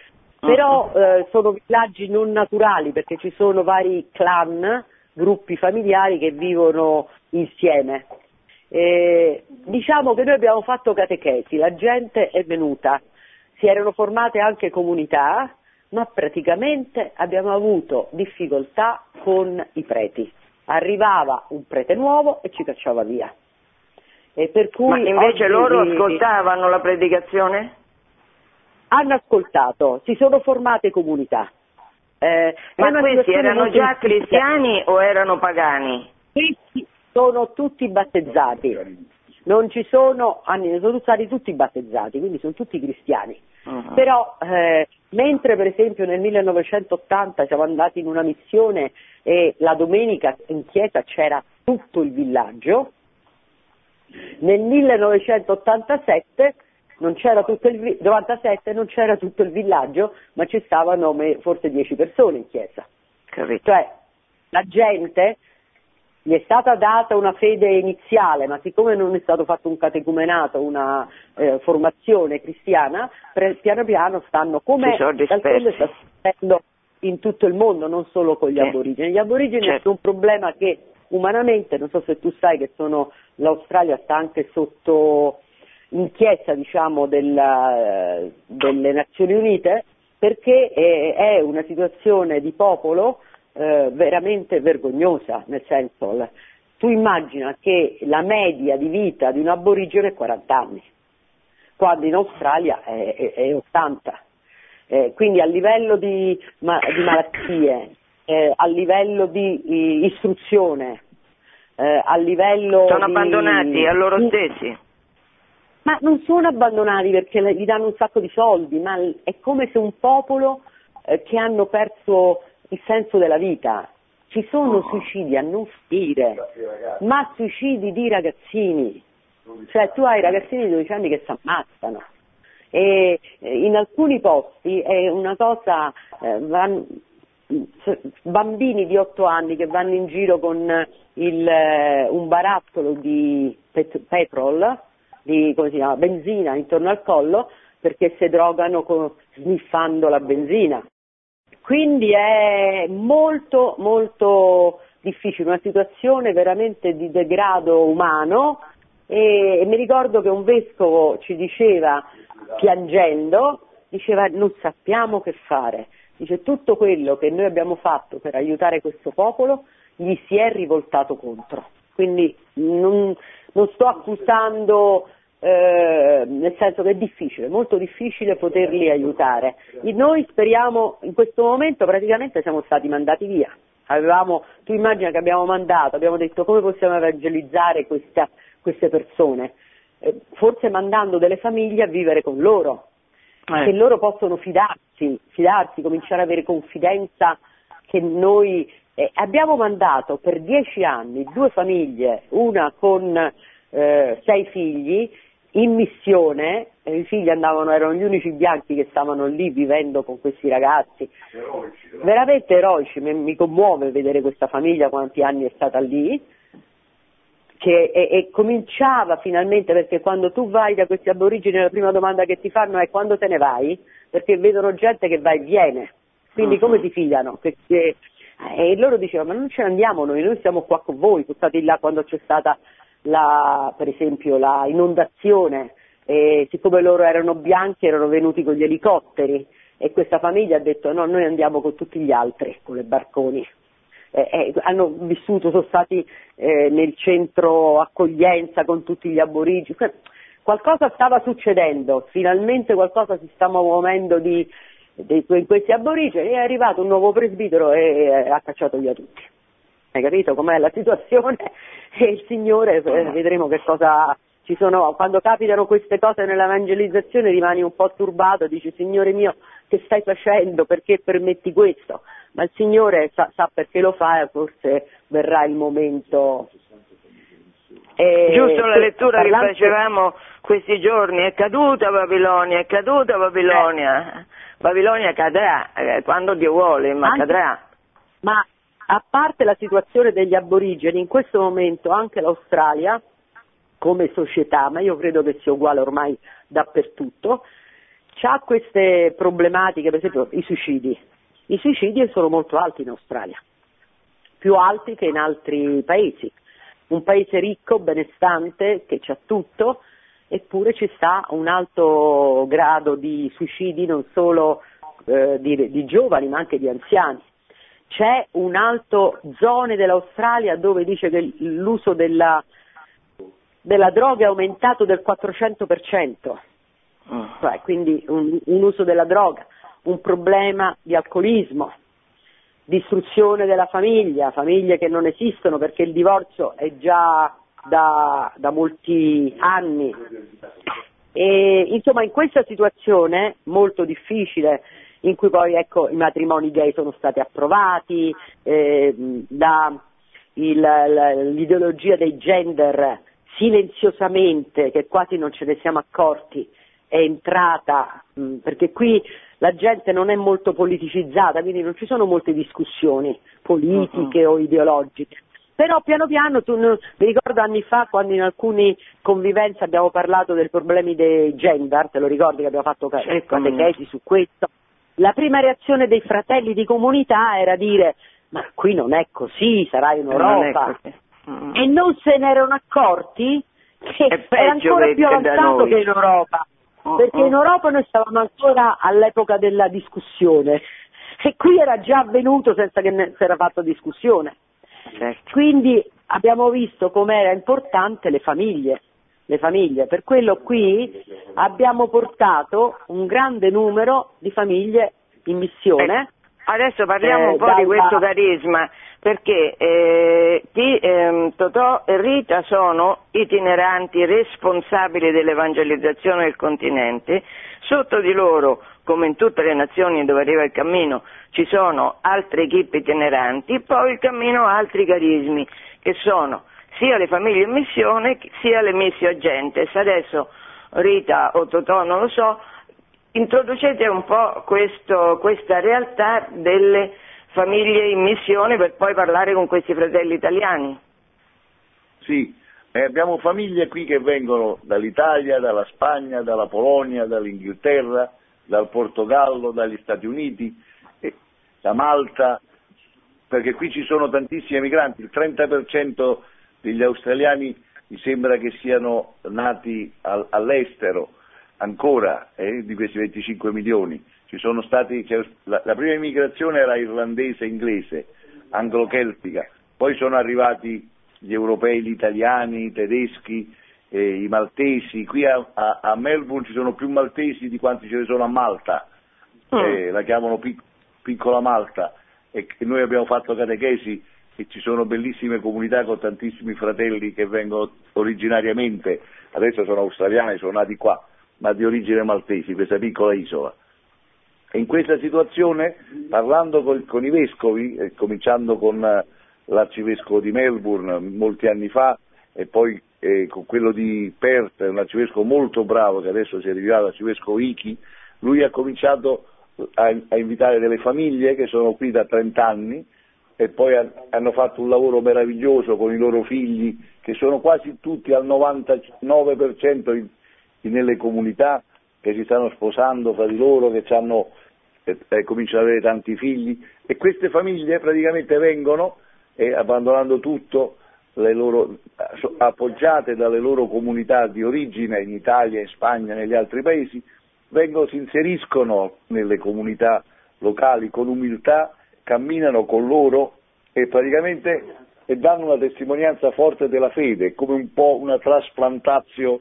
però eh, sono villaggi non naturali perché ci sono vari clan, gruppi familiari che vivono insieme. Eh, diciamo che noi abbiamo fatto catechesi, la gente è venuta, si erano formate anche comunità, ma praticamente abbiamo avuto difficoltà con i preti. Arrivava un prete nuovo e ci cacciava via. E per cui Ma invece loro ascoltavano la predicazione? hanno ascoltato, si sono formate comunità. Eh, Ma questi erano già cristiani o erano pagani? Questi sono tutti battezzati, non ci sono, sono stati tutti battezzati, quindi sono tutti cristiani. Mhm. Però eh, mentre per esempio nel 1980 siamo andati in una missione e la domenica in chiesa c'era tutto il villaggio, nel 1987 non c'era tutto il, vi- 97 non c'era tutto il villaggio, ma ci stavano forse 10 persone in chiesa. Capito? Cioè la gente gli è stata data una fede iniziale, ma siccome non è stato fatto un catecumenato, una eh, formazione cristiana, pre- piano piano stanno come sta succedendo in tutto il mondo, non solo con gli Sì. aborigeni. Gli aborigeni Certo. sono un problema che umanamente, non so se tu sai che sono, l'Australia sta anche sotto inchiesta diciamo, della- delle Nazioni Unite perché è, è una situazione di popolo eh, veramente vergognosa, nel senso, tu immagina che la media di vita di un aborigene è 40 anni, quando in Australia è, è- è 80. Eh, quindi a livello di, ma- di malattie, eh, a livello di istruzione, eh, a livello Sono di- abbandonati a loro stessi. Ma non sono abbandonati perché gli danno un sacco di soldi, ma è come se un popolo eh, che hanno perso il senso della vita. Ci sono suicidi a non finire, ma suicidi di ragazzini. Cioè tu hai ragazzini di 12 anni che si ammazzano. E eh, in alcuni posti è una cosa, eh, van- bambini di 8 anni che vanno in giro con il, eh, un barattolo di pet- petrol, di chiama, benzina intorno al collo perché si drogano co- sniffando la benzina. Quindi è molto molto difficile, una situazione veramente di degrado umano e, e mi ricordo che un vescovo ci diceva piangendo, diceva non sappiamo che fare, dice tutto quello che noi abbiamo fatto per aiutare questo popolo gli si è rivoltato contro. Quindi non, non sto accusando eh, nel senso che è difficile, molto difficile poterli aiutare. E noi speriamo, in questo momento praticamente siamo stati mandati via. Avevamo, tu immagina che abbiamo mandato, abbiamo detto come possiamo evangelizzare questa, queste persone, eh, forse mandando delle famiglie a vivere con loro, eh. che loro possono fidarsi, fidarsi, cominciare ad avere confidenza che noi eh, abbiamo mandato per dieci anni due famiglie, una con eh, sei figli, in missione, i figli andavano, erano gli unici bianchi che stavano lì vivendo con questi ragazzi, eroici, veramente eroici, mi, mi, commuove vedere questa famiglia quanti anni è stata lì, che, e, e, cominciava finalmente, perché quando tu vai da questi aborigeni la prima domanda che ti fanno è quando te ne vai, perché vedono gente che va e viene, quindi uh-huh. come si fidano? Perché, e loro dicevano ma non ce ne andiamo noi, noi siamo qua con voi, sono stati là quando c'è stata la, per esempio la inondazione, e siccome loro erano bianchi erano venuti con gli elicotteri e questa famiglia ha detto no, noi andiamo con tutti gli altri, con le barconi. Eh, eh, hanno vissuto, sono stati eh, nel centro accoglienza con tutti gli aborigeni. Qualcosa stava succedendo, finalmente qualcosa si stava muovendo di, di, in questi aborigeni, è arrivato un nuovo presbitero e ha cacciato via tutti. Hai capito com'è la situazione? *laughs* E il Signore, eh, vedremo che cosa ci sono, quando capitano queste cose nell'evangelizzazione rimani un po' turbato, dici Signore mio che stai facendo, perché permetti questo? Ma il Signore sa, sa perché lo fa e forse verrà il momento. E Giusto la lettura parlando... che facevamo questi giorni, è caduta Babilonia, è caduta Babilonia, eh. Babilonia cadrà, eh, quando Dio vuole, ma Anche... cadrà. Ma a parte la situazione degli aborigeni, in questo momento anche l'Australia, come società, ma io credo che sia uguale ormai dappertutto, ha queste problematiche, per esempio i suicidi. I suicidi sono molto alti in Australia, più alti che in altri paesi. Un paese ricco, benestante, che ha tutto, eppure ci sta un alto grado di suicidi non solo eh, di, di giovani ma anche di anziani c'è un alto zone dell'Australia dove dice che l'uso della, della droga è aumentato del 400%, ah. cioè, quindi un, un uso della droga, un problema di alcolismo, distruzione della famiglia, famiglie che non esistono perché il divorzio è già da, da molti anni. E, insomma, in questa situazione molto difficile in cui poi ecco, i matrimoni gay sono stati approvati, eh, la, il, la, l'ideologia dei gender silenziosamente, che quasi non ce ne siamo accorti, è entrata, mh, perché qui la gente non è molto politicizzata, quindi non ci sono molte discussioni politiche uh-huh. o ideologiche. Però piano piano, tu, mi ricordo anni fa quando in alcune convivenze abbiamo parlato dei problemi dei gender, te lo ricordi che abbiamo fatto catechesi su questo, la prima reazione dei fratelli di comunità era dire ma qui non è così, sarà in Europa. Mm. E non se ne erano accorti che era ancora più avanzato che in Europa. Uh-uh. Perché in Europa noi stavamo ancora all'epoca della discussione *laughs* e qui era già avvenuto senza che ne si era fatto discussione. Certo. Quindi abbiamo visto com'era importante le famiglie, le famiglie. Per quello qui abbiamo portato un grande numero di famiglie in missione. Eh, adesso parliamo eh, un po' di questo carisma, perché eh, T, ehm, Totò e Rita sono itineranti responsabili dell'evangelizzazione del continente, sotto di loro, come in tutte le nazioni dove arriva il cammino, ci sono altre equipe itineranti, poi il cammino ha altri carismi, che sono sia le famiglie in missione sia le missio agentes. Adesso Rita o Totò non lo so, introducete un po' questo, questa realtà delle famiglie in missione per poi parlare con questi fratelli italiani. Sì, eh, abbiamo famiglie qui che vengono dall'Italia, dalla Spagna, dalla Polonia, dall'Inghilterra, dal Portogallo, dagli Stati Uniti, eh, da Malta, perché qui ci sono tantissimi emigranti, il 30% degli australiani mi sembra che siano nati al, all'estero ancora eh, di questi 25 milioni. Stati, la, la, prima immigrazione era irlandese inglese, anglo-celtica, poi sono arrivati gli europei, gli italiani, i tedeschi, eh, i maltesi, qui a, a, a, Melbourne ci sono più maltesi di quanti ce ne sono a Malta, mm. eh, la chiamano pic, piccola Malta e noi abbiamo fatto catechesi e ci sono bellissime comunità con tantissimi fratelli che vengono originariamente, adesso sono australiani, sono nati qua, ma di origine maltesi, questa piccola isola. In questa situazione, parlando con, con i vescovi, eh, cominciando con eh, l'arcivescovo di Melbourne molti anni fa e poi eh, con quello di Perth, un arcivescovo molto bravo che adesso si è arrivato, l'arcivescovo Iki, lui ha cominciato a, a, invitare delle famiglie che sono qui da 30 anni e poi ha, hanno fatto un lavoro meraviglioso con i loro figli che sono quasi tutti al 99% in, in, nelle comunità che si stanno sposando fra di loro, che hanno, eh, eh, cominciano ad avere tanti figli. E queste famiglie praticamente vengono e abbandonando tutto loro, appoggiate dalle loro comunità di origine in Italia, in Spagna, negli altri paesi, vengono, si inseriscono nelle comunità locali con umiltà, camminano con loro e praticamente e danno una testimonianza forte della fede, come un po' una trasplantatio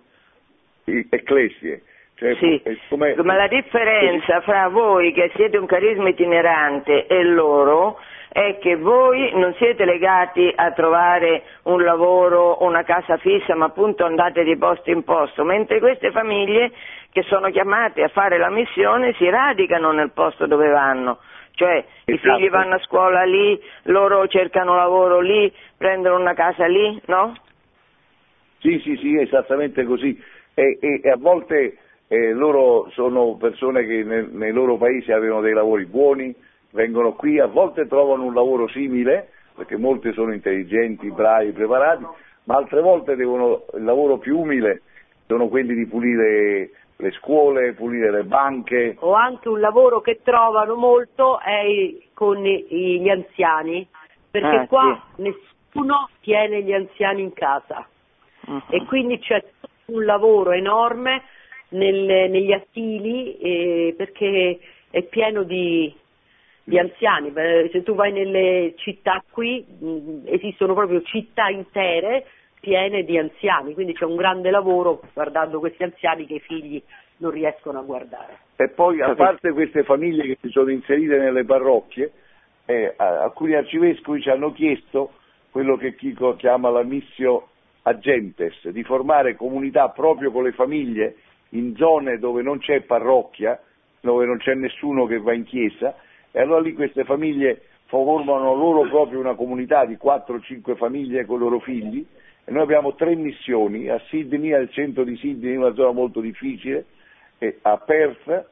ecclesie. Cioè, sì, come... ma la differenza fra voi che siete un carisma itinerante e loro è che voi non siete legati a trovare un lavoro una casa fissa, ma appunto andate di posto in posto, mentre queste famiglie che sono chiamate a fare la missione si radicano nel posto dove vanno. Cioè esatto. i figli vanno a scuola lì, loro cercano lavoro lì, prendono una casa lì, no? Sì, sì, sì, esattamente così. E, e, e a volte eh, loro sono persone che nel, nei loro paesi avevano dei lavori buoni, vengono qui, a volte trovano un lavoro simile, perché molti sono intelligenti, bravi, preparati, ma altre volte devono, il lavoro più umile sono quelli di pulire le scuole, pulire le banche. O anche un lavoro che trovano molto è con gli anziani, perché ah, qua sì. nessuno tiene gli anziani in casa uh-huh. e quindi c'è un lavoro enorme nel, negli asili eh, perché è pieno di, di, anziani. Se tu vai nelle città qui mh, esistono proprio città intere piene di anziani, quindi c'è un grande lavoro guardando questi anziani che i figli non riescono a guardare. E poi a parte queste famiglie che si sono inserite nelle parrocchie, eh, alcuni arcivescovi ci hanno chiesto quello che Chico chiama la missio agentes, di formare comunità proprio con le famiglie in zone dove non c'è parrocchia, dove non c'è nessuno che va in chiesa, e allora lì queste famiglie formano loro proprio una comunità di 4-5 famiglie con i loro figli, e noi abbiamo tre missioni, a Sydney, al centro di Sydney, in una zona molto difficile, a Perth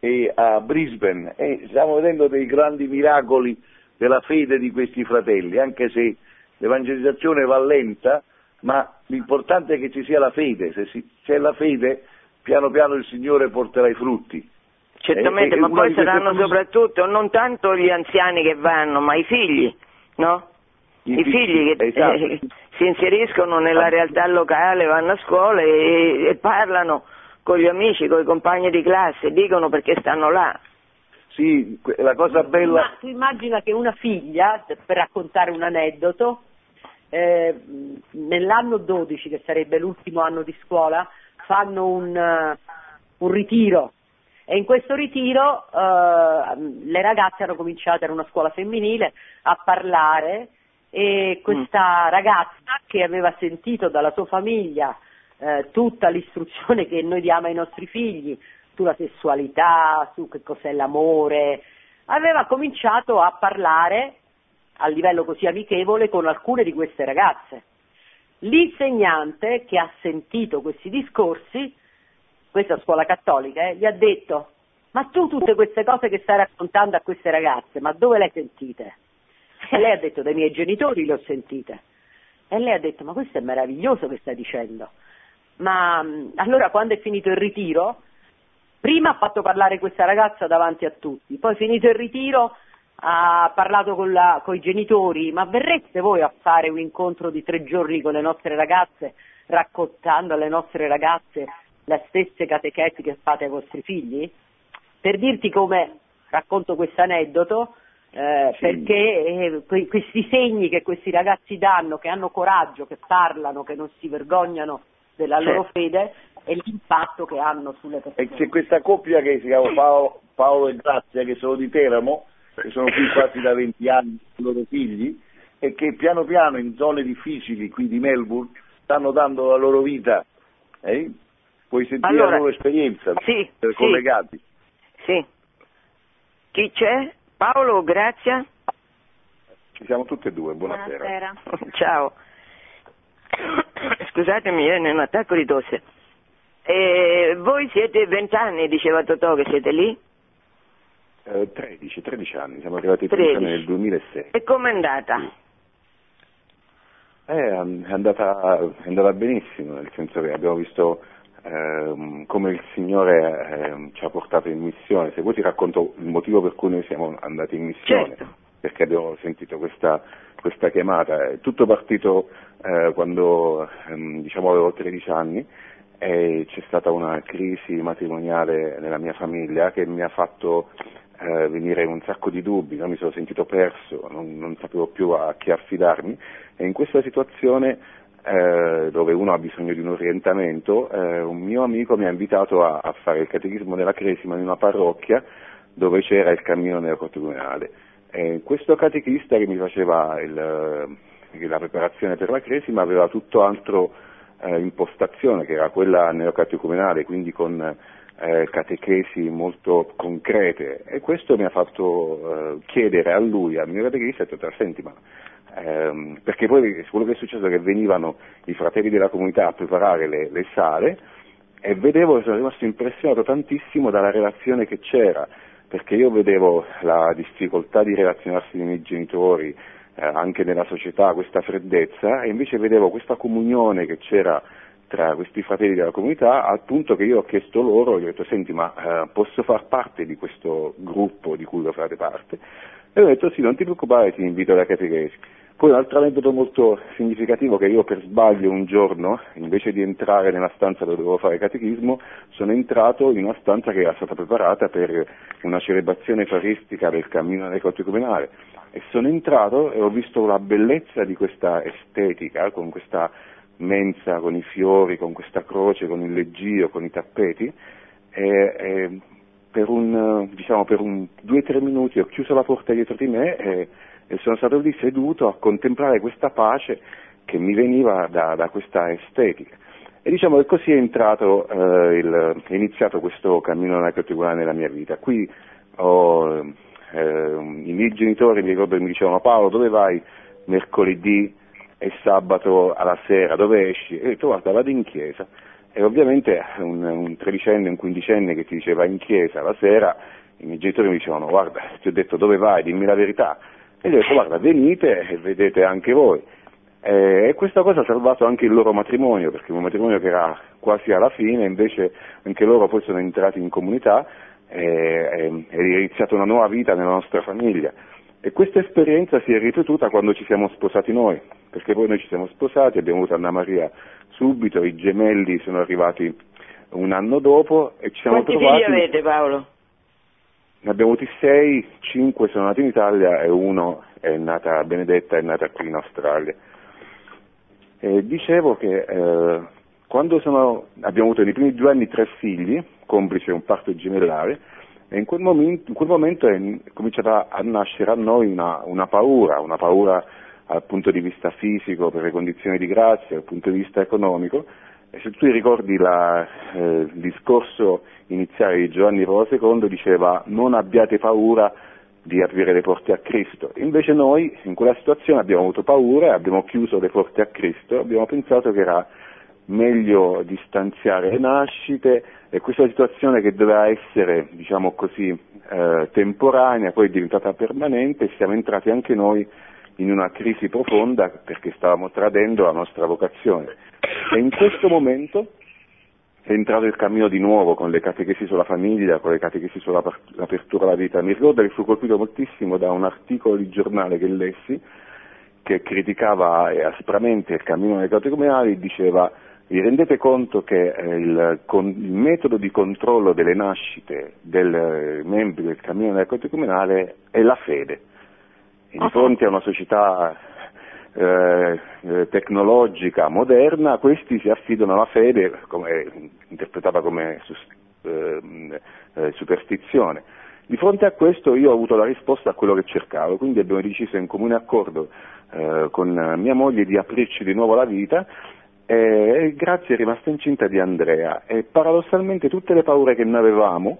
e a Brisbane, e stiamo vedendo dei grandi miracoli della fede di questi fratelli, anche se l'evangelizzazione va lenta, ma l'importante è che ci sia la fede, se c'è la fede piano piano il Signore porterà i frutti. Certamente, e, ma poi saranno soprattutto non tanto gli anziani che vanno, ma i figli, no? I, I figli, che esatto. eh, si inseriscono nella realtà locale, vanno a scuola e, e parlano con gli amici, con i compagni di classe, dicono perché stanno là. Sì, la cosa bella... Ma tu immagina che una figlia, per raccontare un aneddoto, eh, nell'anno 12, che sarebbe l'ultimo anno di scuola, fanno un, uh, un ritiro e in questo ritiro uh, le ragazze hanno cominciato, era una scuola femminile, a parlare e questa mm. ragazza che aveva sentito dalla sua famiglia uh, tutta l'istruzione che noi diamo ai nostri figli sulla sessualità, su che cos'è l'amore, aveva cominciato a parlare a livello così amichevole con alcune di queste ragazze. L'insegnante che ha sentito questi discorsi, questa scuola cattolica, eh, gli ha detto ma tu tutte queste cose che stai raccontando a queste ragazze, ma dove le hai sentite? E lei ha detto dai miei genitori le ho sentite. E lei ha detto ma questo è meraviglioso che stai dicendo. Ma allora quando è finito il ritiro, prima ha fatto parlare questa ragazza davanti a tutti, poi finito il ritiro ha parlato con, la, con, i genitori, ma verreste voi a fare un incontro di tre giorni con le nostre ragazze, raccontando alle nostre ragazze le stesse catechesi che fate ai vostri figli? Per dirti come racconto questo aneddoto, eh, sì. perché eh, que- questi segni che questi ragazzi danno, che hanno coraggio, che parlano, che non si vergognano della loro Certo. fede e l'impatto che hanno sulle E persone. c'è questa coppia che si chiama Paolo, Paolo e Grazia, che sono di Teramo, che sono qui quasi da 20 anni con i loro figli, e che piano piano in zone difficili qui di Melbourne stanno dando la loro vita. eh? Puoi sentire Allora, la loro esperienza sì, per sì. collegati. Sì. Chi c'è? Paolo, grazie. Ci siamo tutte e due, buonasera. *laughs* Ciao. Scusatemi, viene un attacco di tosse. E voi siete vent'anni, diceva Totò, che siete lì? Eh, 13, 13 anni, siamo arrivati in 13. pensione nel 2006. E com'è andata? Eh, è andata, è andata benissimo, nel senso che abbiamo visto ehm, come il Signore ehm, ci ha portato in missione. Se vuoi ti racconto il motivo per cui noi siamo andati in missione, Certo. perché abbiamo sentito questa, questa chiamata. È tutto partito eh, quando ehm, diciamo avevo 13 anni e c'è stata una crisi matrimoniale nella mia famiglia che mi ha fatto eh, venire un sacco di dubbi, no? mi sono sentito perso, non, non sapevo più a chi affidarmi e in questa situazione eh, dove uno ha bisogno di un orientamento, eh, un mio amico mi ha invitato a, a fare il catechismo della Cresima in una parrocchia dove c'era il cammino neocatecumenale. E questo catechista che mi faceva il, eh, la preparazione per la Cresima aveva tutto altro eh, impostazione che era quella neocatecumenale, quindi con eh, catechesi molto concrete e questo mi ha fatto eh, chiedere a lui, al mio catechista, ho detto, senti ma ehm, perché poi quello che è successo è che venivano i fratelli della comunità a preparare le, le sale e vedevo, sono rimasto impressionato tantissimo dalla relazione che c'era, perché io vedevo la difficoltà di relazionarsi con i miei genitori, eh, anche nella società, questa freddezza, e invece vedevo questa comunione che c'era tra questi fratelli della comunità, al punto che io ho chiesto loro, gli ho detto, senti, ma eh, posso far parte di questo gruppo di cui voi fate parte? E ho detto, sì, non ti preoccupare, ti invito alla catechesi. Poi un altro aneddoto molto significativo che io per sbaglio un giorno, invece di entrare nella stanza dove dovevo fare catechismo, sono entrato in una stanza che era stata preparata per una celebrazione eucaristica del cammino neocatecumenale e sono entrato e ho visto la bellezza di questa estetica, con questa mensa, con i fiori, con questa croce, con il leggio, con i tappeti. E, e per un, diciamo, per un due o tre minuti ho chiuso la porta dietro di me e, e sono stato lì seduto a contemplare questa pace che mi veniva da, da questa estetica. E diciamo che così è entrato, eh, il, è iniziato questo cammino neocatecumenale nella mia vita. Qui ho, eh, i miei genitori mi ricordo mi dicevano Paolo dove vai mercoledì e sabato alla sera, dove esci? E ho detto guarda vado in chiesa. E ovviamente un, un tredicenne, un quindicenne che ti diceva in chiesa la sera, i miei genitori mi dicevano guarda ti ho detto dove vai, dimmi la verità. E gli ho detto guarda venite e vedete anche voi. E questa cosa ha salvato anche il loro matrimonio, perché un matrimonio che era quasi alla fine, invece anche loro poi sono entrati in comunità e, è iniziata una nuova vita nella nostra famiglia. E questa esperienza si è ripetuta quando ci siamo sposati noi, perché poi noi ci siamo sposati, abbiamo avuto Anna Maria subito, i gemelli sono arrivati un anno dopo e ci siamo Quanti trovati... figli avete Paolo? Ne abbiamo avuti sei, cinque sono nati in Italia e uno è nata, Benedetta è nata qui in Australia. E dicevo che eh, quando sono, abbiamo avuto nei primi due anni tre figli, complice un parto gemellare, e in quel momento, in quel momento è cominciata a nascere a noi una, una paura, una paura dal punto di vista fisico, per le condizioni di grazia, dal punto di vista economico. E se tu ricordi la, eh, il discorso iniziale di Giovanni Paolo II diceva non abbiate paura di aprire le porte a Cristo. Invece noi in quella situazione abbiamo avuto paura, abbiamo chiuso le porte a Cristo, abbiamo pensato che era meglio distanziare le nascite e questa situazione che doveva essere, diciamo così, eh, temporanea, poi è diventata permanente e siamo entrati anche noi in una crisi profonda perché stavamo tradendo la nostra vocazione. E in questo momento è entrato il cammino di nuovo con le catechesi sulla famiglia, con le catechesi sull'apertura alla vita. Mi ricordo che fu colpito moltissimo da un articolo di giornale che lessi che criticava aspramente il cammino dei catecumenali diceva vi rendete conto che eh, il, con, il, metodo di controllo delle nascite dei eh, membri del cammino del catecumenale è la fede. Di fronte a una società eh, eh, tecnologica, moderna, questi si affidano alla fede, come, interpretata come ehm, eh, superstizione. Di fronte a questo io ho avuto la risposta a quello che cercavo, quindi abbiamo deciso in comune accordo eh, con mia moglie di aprirci di nuovo la vita e grazie è rimasta incinta di Andrea e paradossalmente tutte le paure che noi avevamo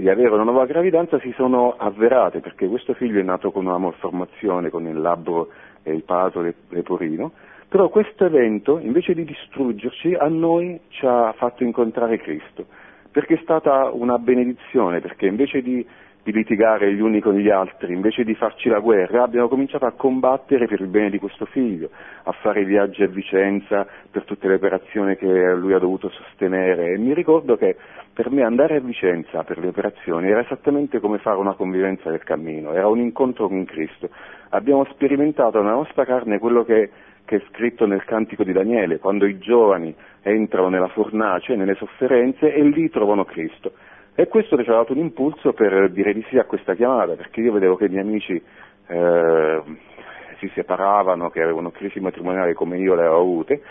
di avere una nuova gravidanza si sono avverate perché questo figlio è nato con una malformazione, con il labbro e il palato leporino, però questo evento invece di distruggerci a noi ci ha fatto incontrare Cristo, perché è stata una benedizione, perché invece di, di litigare gli uni con gli altri, invece di farci la guerra, abbiamo cominciato a combattere per il bene di questo figlio, a fare viaggi a Vicenza per tutte le operazioni che lui ha dovuto sostenere e mi ricordo che per me andare a Vicenza per le operazioni era esattamente come fare una convivenza del cammino, era un incontro con Cristo. Abbiamo sperimentato nella nostra carne quello che, che, è scritto nel cantico di Daniele, quando i giovani entrano nella fornace, nelle sofferenze e lì trovano Cristo. E questo ci ha dato un impulso per dire di sì a questa chiamata, perché io vedevo che i miei amici eh, si separavano, che avevano crisi matrimoniali come io le avevo avute,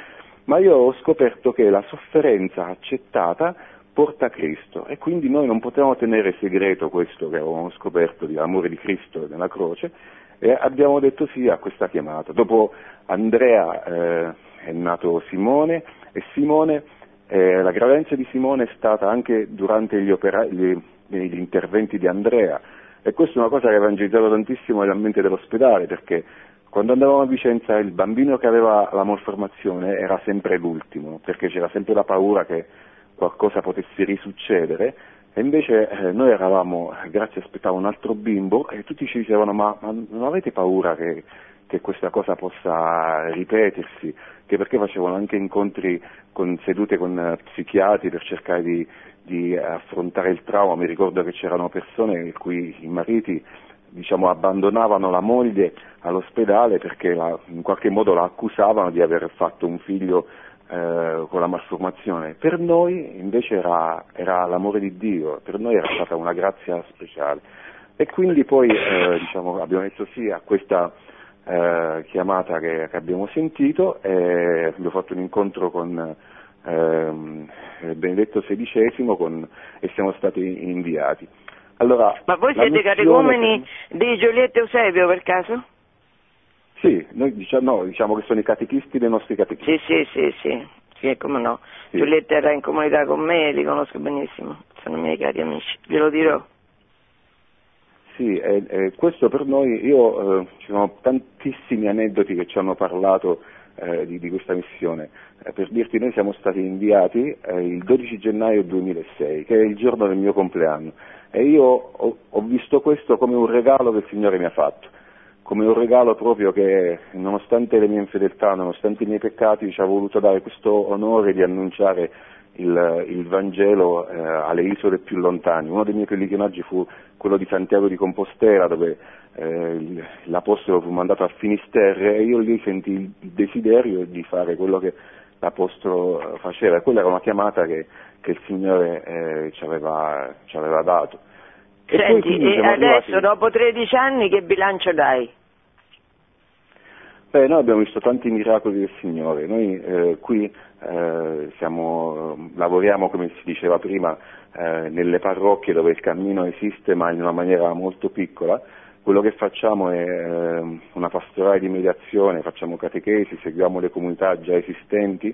ma io ho scoperto che la sofferenza accettata porta a Cristo e quindi noi non potevamo tenere segreto questo che avevamo scoperto di amore di Cristo nella croce e abbiamo detto sì a questa chiamata. Dopo Andrea eh, è nato Simone e Simone, eh, la gravidanza di Simone è stata anche durante gli, opera- gli, gli interventi di Andrea. E questa è una cosa che ha evangelizzato tantissimo nell'ambiente dell'ospedale perché quando andavamo a Vicenza il bambino che aveva la malformazione era sempre l'ultimo perché c'era sempre la paura che qualcosa potesse risuccedere. E invece eh, noi eravamo, grazie aspettavo un altro bimbo e tutti ci dicevano ma, ma non avete paura che, che, questa cosa possa ripetersi, che perché facevano anche incontri con, sedute con uh, psichiatri per cercare di, di, affrontare il trauma, mi ricordo che c'erano persone in cui i mariti diciamo, abbandonavano la moglie all'ospedale perché la, in qualche modo la accusavano di aver fatto un figlio eh, con la malformazione. Per noi invece era, era, l'amore di Dio, per noi era stata una grazia speciale. E quindi poi eh, diciamo, abbiamo detto sì a questa eh, chiamata che, che, abbiamo sentito e abbiamo fatto un incontro con ehm, Benedetto XVI con, e siamo stati inviati. Allora, Ma voi siete catecumeni che... di Giulietta Eusebio per caso? Sì, noi diciamo, no, diciamo, che sono i catechisti dei nostri catechisti. Sì, sì, sì, sì, sì come no. Sì. Giulietta era in comunità con me, li conosco benissimo, sono i miei cari amici, glielo dirò. Sì, eh, eh, questo per noi, io, eh, ci sono tantissimi aneddoti che ci hanno parlato eh, di, di, questa missione. Eh, per dirti, noi siamo stati inviati eh, il 12 gennaio 2006, che è il giorno del mio compleanno, e io ho, ho visto questo come un regalo che il Signore mi ha fatto come un regalo proprio che nonostante le mie infedeltà, nonostante i miei peccati, ci ha voluto dare questo onore di annunciare il, il Vangelo eh, alle isole più lontane. Uno dei miei pellegrinaggi fu quello di Santiago di Compostela, dove eh, l'Apostolo fu mandato a Finisterre e io lì sentii il desiderio di fare quello che l'Apostolo faceva. E quella era una chiamata che, che il Signore eh, ci, aveva, ci aveva dato. E Senti, e adesso arrivati... dopo 13 anni che bilancio dai? Beh, noi abbiamo visto tanti miracoli del Signore, noi eh, qui eh, siamo, lavoriamo, come si diceva prima, eh, nelle parrocchie dove il cammino esiste ma in una maniera molto piccola, quello che facciamo è ehm, una pastorale di mediazione, facciamo catechesi, seguiamo le comunità già esistenti.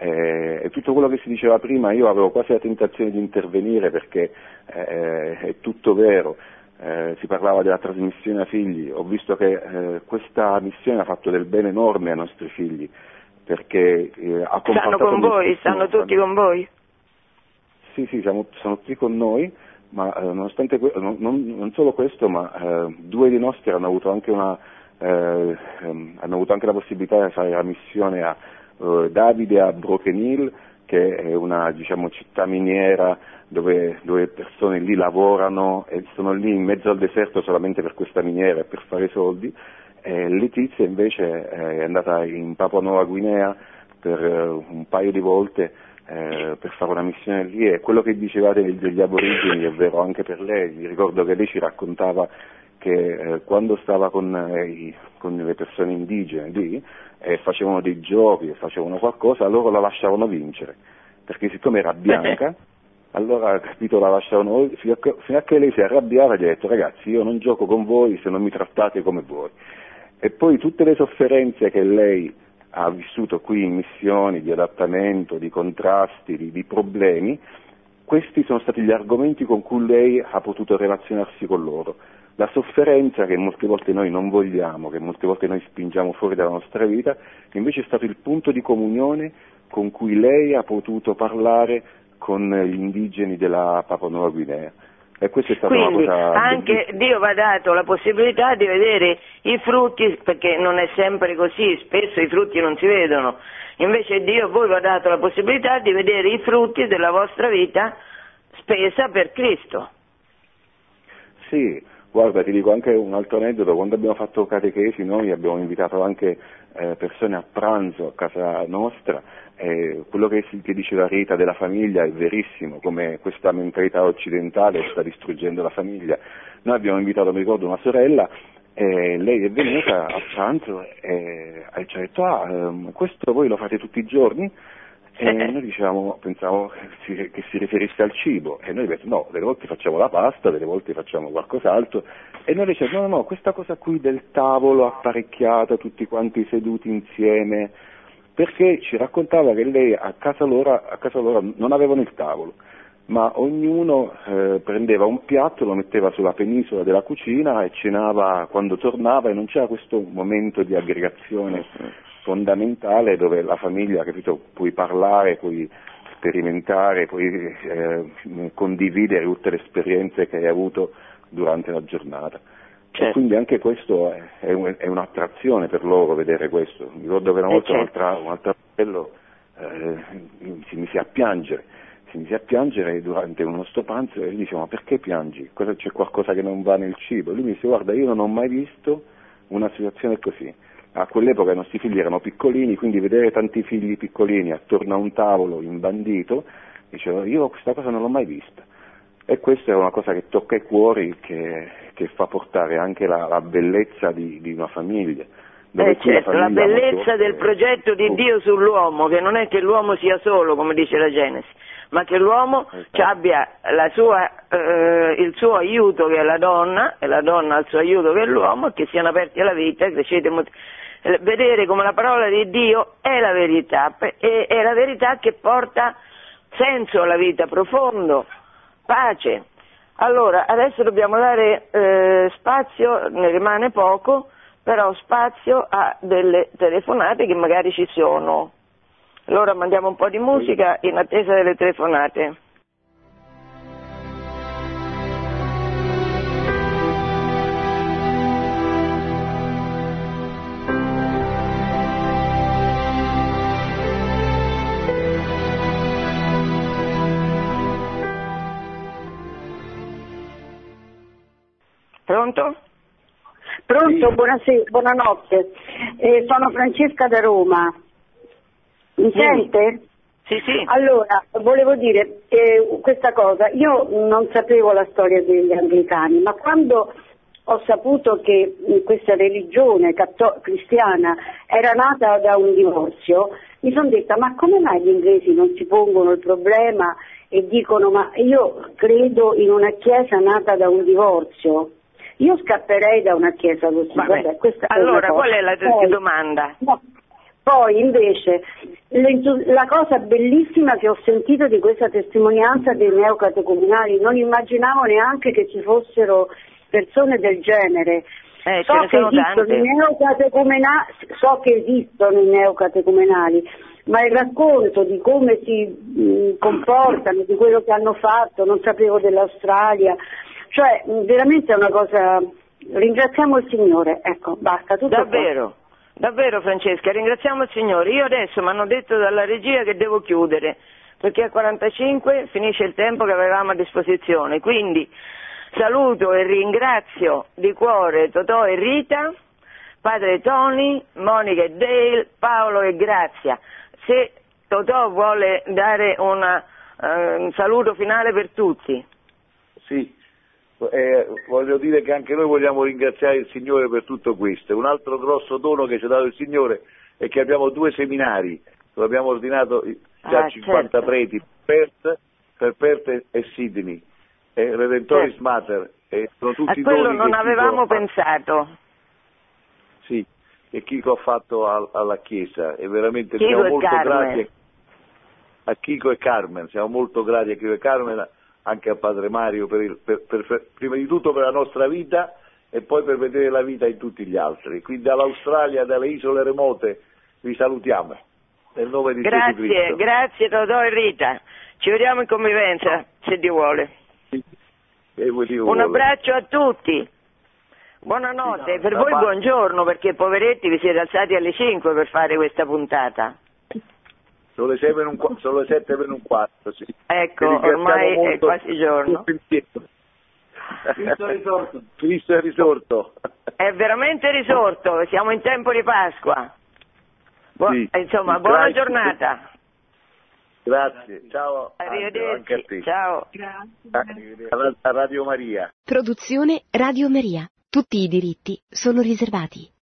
Eh, e tutto quello che si diceva prima. Io avevo quasi la tentazione di intervenire perché eh, è tutto vero, eh, si parlava della trasmissione a figli, ho visto che eh, questa missione ha fatto del bene enorme ai nostri figli perché eh, ha Stanno con voi, stanno tutti con voi? Sì, sì, siamo, sono tutti con noi, ma eh, nonostante que- non, non, solo questo, ma eh, due di nostri hanno avuto anche una eh, ehm, hanno avuto anche la possibilità di fare la missione a uh, Davide a Broken Hill, che è una diciamo, città miniera dove, dove persone lì lavorano e sono lì in mezzo al deserto solamente per questa miniera e per fare soldi. E Letizia invece è andata in Papua Nuova Guinea per uh, un paio di volte eh, per fare una missione lì. E quello che dicevate degli aborigeni è vero anche per lei, ricordo che lei ci raccontava che eh, quando stava con, eh, con, le persone indigene lì e facevano dei giochi, facevano qualcosa, loro la lasciavano vincere, perché siccome era bianca, *laughs* allora capito, la lasciavano fino a, che, fino a che lei si arrabbiava e gli ha detto ragazzi io non gioco con voi se non mi trattate come voi. E poi tutte le sofferenze che lei ha vissuto qui in missioni di adattamento, di contrasti, di, di problemi, questi sono stati gli argomenti con cui lei ha potuto relazionarsi con loro. La sofferenza che molte volte noi non vogliamo, che molte volte noi spingiamo fuori dalla nostra vita, invece è stato il punto di comunione con cui lei ha potuto parlare con gli indigeni della Papua Nuova Guinea. E questa è stata Quindi una cosa anche bellissima. Dio va dato la possibilità di vedere i frutti, perché non è sempre così, spesso i frutti non si vedono. Invece Dio a voi va dato la possibilità di vedere i frutti della vostra vita spesa per Cristo. Sì, guarda, ti dico anche un altro aneddoto, quando abbiamo fatto catechesi noi abbiamo invitato anche eh, persone a pranzo a casa nostra, e quello che, che diceva Rita della famiglia è verissimo, come questa mentalità occidentale sta distruggendo la famiglia. Noi abbiamo invitato, mi ricordo, una sorella e lei è venuta a pranzo e e ci ha detto, ah, ehm, questo voi lo fate tutti i giorni? E noi diciamo, pensavo che si, riferisse al cibo e noi detto no, delle volte facciamo la pasta, delle volte facciamo qualcos'altro e noi diciamo no, no, no, questa cosa qui del tavolo apparecchiato, tutti quanti seduti insieme, perché ci raccontava che lei a casa loro, a casa loro non avevano il tavolo, ma ognuno eh, prendeva un piatto, lo metteva sulla penisola della cucina e cenava quando tornava e non c'era questo momento di aggregazione fondamentale dove la famiglia, capito, puoi parlare, puoi sperimentare, puoi eh, condividere tutte le esperienze che hai avuto durante la giornata. E Certo. quindi anche questo è, è un- è un'attrazione per loro vedere questo. Mi ricordo che una Eh, volta un, certo. altro, un altro fratello eh, si mise a piangere, si mise a piangere durante un nostro pranzo e gli dicevo ma perché piangi? Cosa- c'è qualcosa che non va nel cibo? E lui mi disse guarda io non ho mai visto una situazione così. A quell'epoca i nostri figli erano piccolini, quindi vedere tanti figli piccolini attorno a un tavolo imbandito, dicevo io questa cosa non l'ho mai vista. E questa è una cosa che tocca i cuori, che, che fa portare anche la, la bellezza di, di una famiglia. Eh, certo, la famiglia bellezza molte del progetto di Dio sull'uomo, che non è che l'uomo sia solo, come dice la Genesi, ma che l'uomo Esatto. abbia la sua, eh, il suo aiuto che è la donna, e la donna ha il suo aiuto che è l'uomo, e che siano aperti alla vita, crescete molto- vedere come la parola di Dio è la verità, è la verità che porta senso alla vita, profondo, pace. Allora, adesso dobbiamo dare eh, spazio, ne rimane poco, però spazio a delle telefonate che magari ci sono. Allora mandiamo un po' di musica in attesa delle telefonate. Pronto? Pronto, buonasera, buonanotte. Eh, sono Francesca da Roma. Mi Sì. sente? Sì, sì. Allora, volevo dire eh, questa cosa. Io non sapevo la storia degli anglicani, ma quando ho saputo che mh, questa religione catto- cristiana era nata da un divorzio, mi sono detta ma come mai gli inglesi non si pongono il problema e dicono ma io credo in una chiesa nata da un divorzio? Io scapperei da una chiesa così. Vabbè. Vabbè, Allora, qual è la Poi- domanda? No. Poi invece la cosa bellissima che ho sentito di questa testimonianza dei neocatecumenali, non immaginavo neanche che ci fossero persone del genere. Eh, so, che so che esistono i neocatecumenali, ma il racconto di come si mh, comportano, di quello che hanno fatto, non sapevo dell'Australia, cioè veramente è una cosa... Ringraziamo il Signore, ecco, basta, tutto qua. Davvero, davvero Francesca, ringraziamo il Signore. Io adesso mi hanno detto dalla regia che devo chiudere, perché a 45 finisce il tempo che avevamo a disposizione. Quindi saluto e ringrazio di cuore Totò e Rita, padre Tony, Monica e Dale, Paolo e Grazia. Se Totò vuole dare una, eh, un saluto finale per tutti. Sì, eh, voglio dire che anche noi vogliamo ringraziare il Signore per tutto questo. Un altro grosso dono che ci ha dato il Signore è che abbiamo due seminari dove abbiamo ordinato già Ah, 50 certo. preti per Perth, per Perth e- e Sydney, e Redentoris Certo. Mater, e sono A tutti quello doni non avevamo pensato. Sì, che Chico ha fatto al- alla Chiesa e veramente Chico siamo e molto Carmen. grati a Chico e Carmen, siamo molto grati a Chico e Carmen, anche a Padre Mario, per il- per- per- per- prima di tutto per la nostra vita e poi per vedere la vita in tutti gli altri. Quindi dall'Australia, dalle isole remote, vi salutiamo. Nel nome di Gesù Grazie, Cristo. grazie Totò e Rita. Ci vediamo in convivenza, se Dio vuole. E Dio Un vuole. abbraccio a tutti. Buonanotte, Sì, per voi parte- buongiorno perché poveretti vi siete alzati alle 5 per fare questa puntata. Sono le, sei meno un qua- sono le sette meno un quarto, sì. Ecco, ormai è quasi giorno. per. Cristo è risorto. *laughs* Cristo è risorto. È veramente risorto, siamo in tempo di Pasqua. Bu- Sì, insomma, buona giornata. Grazie, ciao. Anche Arrivederci. te. Ciao. A- a Radio Maria. Produzione Radio Maria. Tutti i diritti sono riservati.